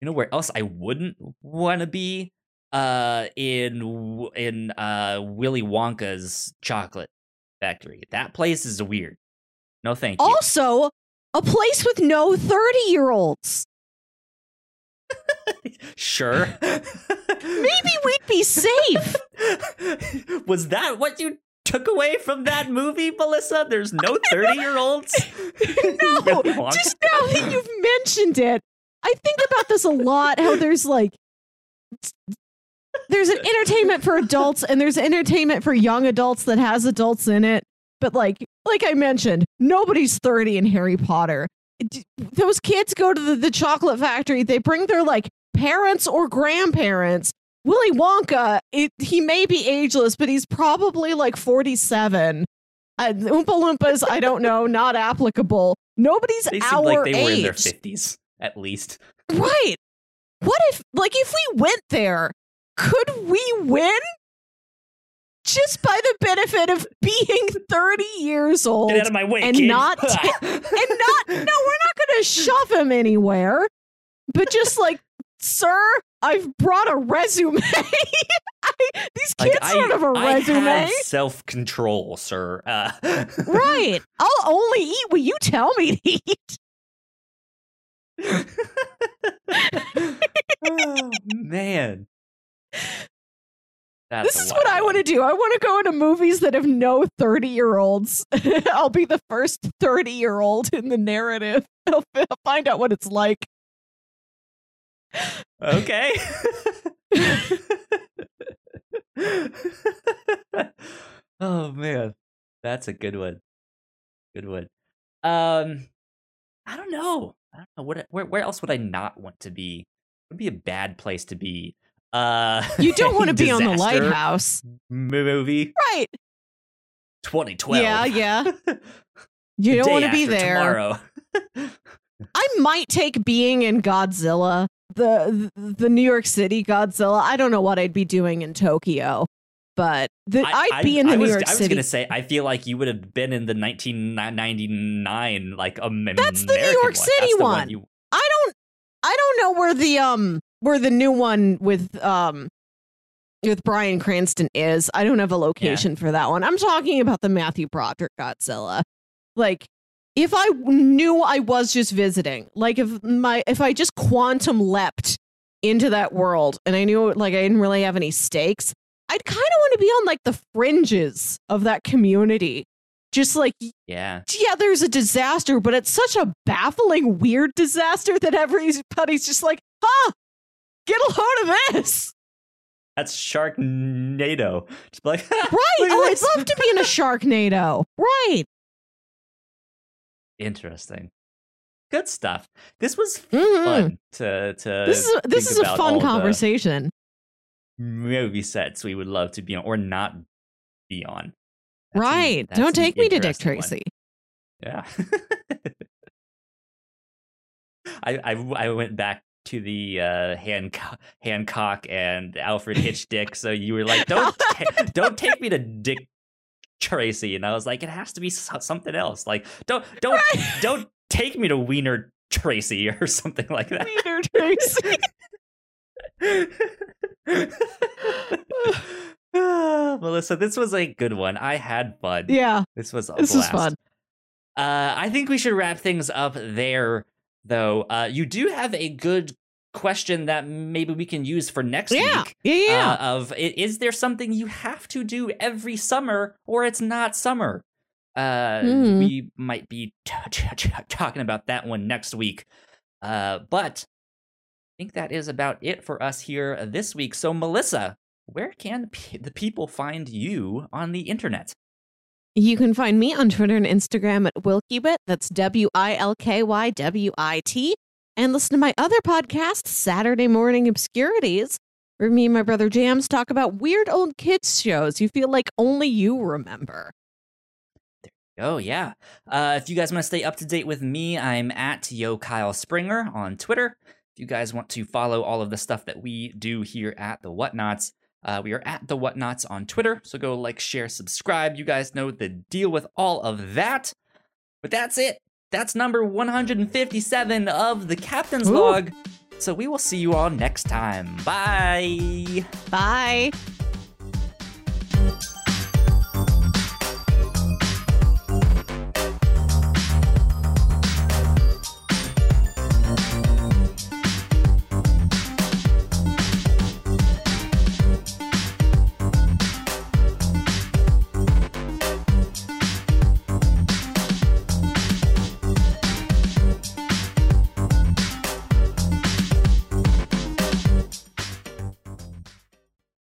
You know where else i wouldn't want to be? Uh in in uh willy wonka's chocolate factory. That place is weird no thank you Also, a place with no 30 year olds. sure <laughs> Maybe we'd be safe. <laughs> Was that what you took away from that movie, Melissa? There's no <laughs> 30 year olds? no, just now that you've mentioned it, I think about this a lot. How there's like, there's an entertainment for adults and there's entertainment for young adults that has adults in it. But like like I mentioned, nobody's 30 in Harry Potter. Those kids go to the, the chocolate factory, they bring their like parents or grandparents. Willy Wonka, it, he may be ageless, but he's probably like 47. Uh, Oompa Loompas, I don't know, <laughs> not applicable. Nobody's They our like they were in their fifties at least. Right. What if, like, if we went there, could we win? Just by the benefit of being 30 years old Get out of my way, and kid. not ta- <laughs> <laughs> and not, no, we're not going to shove him anywhere, but just like, sir, I've brought a resume. <laughs> I, these Like, kids don't have a resume. self control, sir. Uh, Right. I'll only eat what you tell me to eat. oh man. That's this is what I want to do. I want to go into movies that have no 30 year olds. <laughs> I'll be the first 30 year old in the narrative. <laughs> I'll fi- find out what it's like. Okay. <laughs> oh man, that's a good one. Good one. Um, I don't know. I don't know what. Where where else would I not want to be? It Would be a bad place to be. Uh, <laughs> You don't want to be on the lighthouse. movie. Right. 2012. Yeah, yeah. <laughs> You don't want to be there. Tomorrow. I might take being in Godzilla, the the New York City Godzilla. I don't know what I'd be doing in Tokyo, but the, I- I'd be in the I New was, York City. I was City. gonna say, I feel like you would have been in the 1999, like um, That's the New York one. City the one. you- I don't I don't know where the um where the new one with um with Bryan Cranston is. I don't have a location for that one. I'm talking about the Matthew Broderick Godzilla. Like if I knew I was just visiting, like if my if I just quantum leapt into that world and I knew like I didn't really have any stakes, I'd kind of want to be on like the fringes of that community. Just like yeah. yeah, there's a disaster, but it's such a baffling, weird disaster that everybody's just like, huh, get a load of this. That's Sharknado. Just like, <laughs> Right. Oh, I'd love to be in a <laughs> Sharknado. Right. Interesting. Good stuff. This was Mhm. fun to to. This is this is a fun conversation. Movie sets we would love to be on or not be on. That's right. that's Don't take me to Dick interesting one. Tracy. Yeah. <laughs> I, I I went back to the uh, Hancock, Hancock and Alfred <laughs> Hitchdick. so you were like, don't <laughs> ta- don't take me to Dick Tracy, and I was like, it has to be so- something else. Like, don't don't don't take me to Wiener Tracy <laughs> or something like that. Wiener Tracy. Ah, Melissa, this was a good one. I had fun. yeah, This was a this was blast. fun. Uh, I think we should wrap things up there, though. Uh, you do have a good question that maybe we can use for next Yeah. week. Yeah, yeah. Uh, of is there something you have to do every summer, or it's not summer? Uh, Hmm. We might be t- t- t- talking about that one next week. Uh, but I think that is about it for us here this week. So, Melissa, where can p- the people find you on the internet? You can find me on Twitter and Instagram at Wilkywit. That's W I L K Y W I T. And listen to my other podcast, Saturday Morning Obscurities, where me and my brother Jams talk about weird old kids shows you feel like only you remember. Oh yeah. Uh, if you guys want to stay up to date with me, I'm at Yo Kyle Springer on Twitter. If you guys want to follow all of the stuff that we do here at the Whatnauts, uh, we are at the Whatnauts on Twitter. So go like, share, subscribe. You guys know the deal with all of that. But that's it. That's number 157 of the Captain's Ooh. Log. So we will see you all next time. Bye. Bye.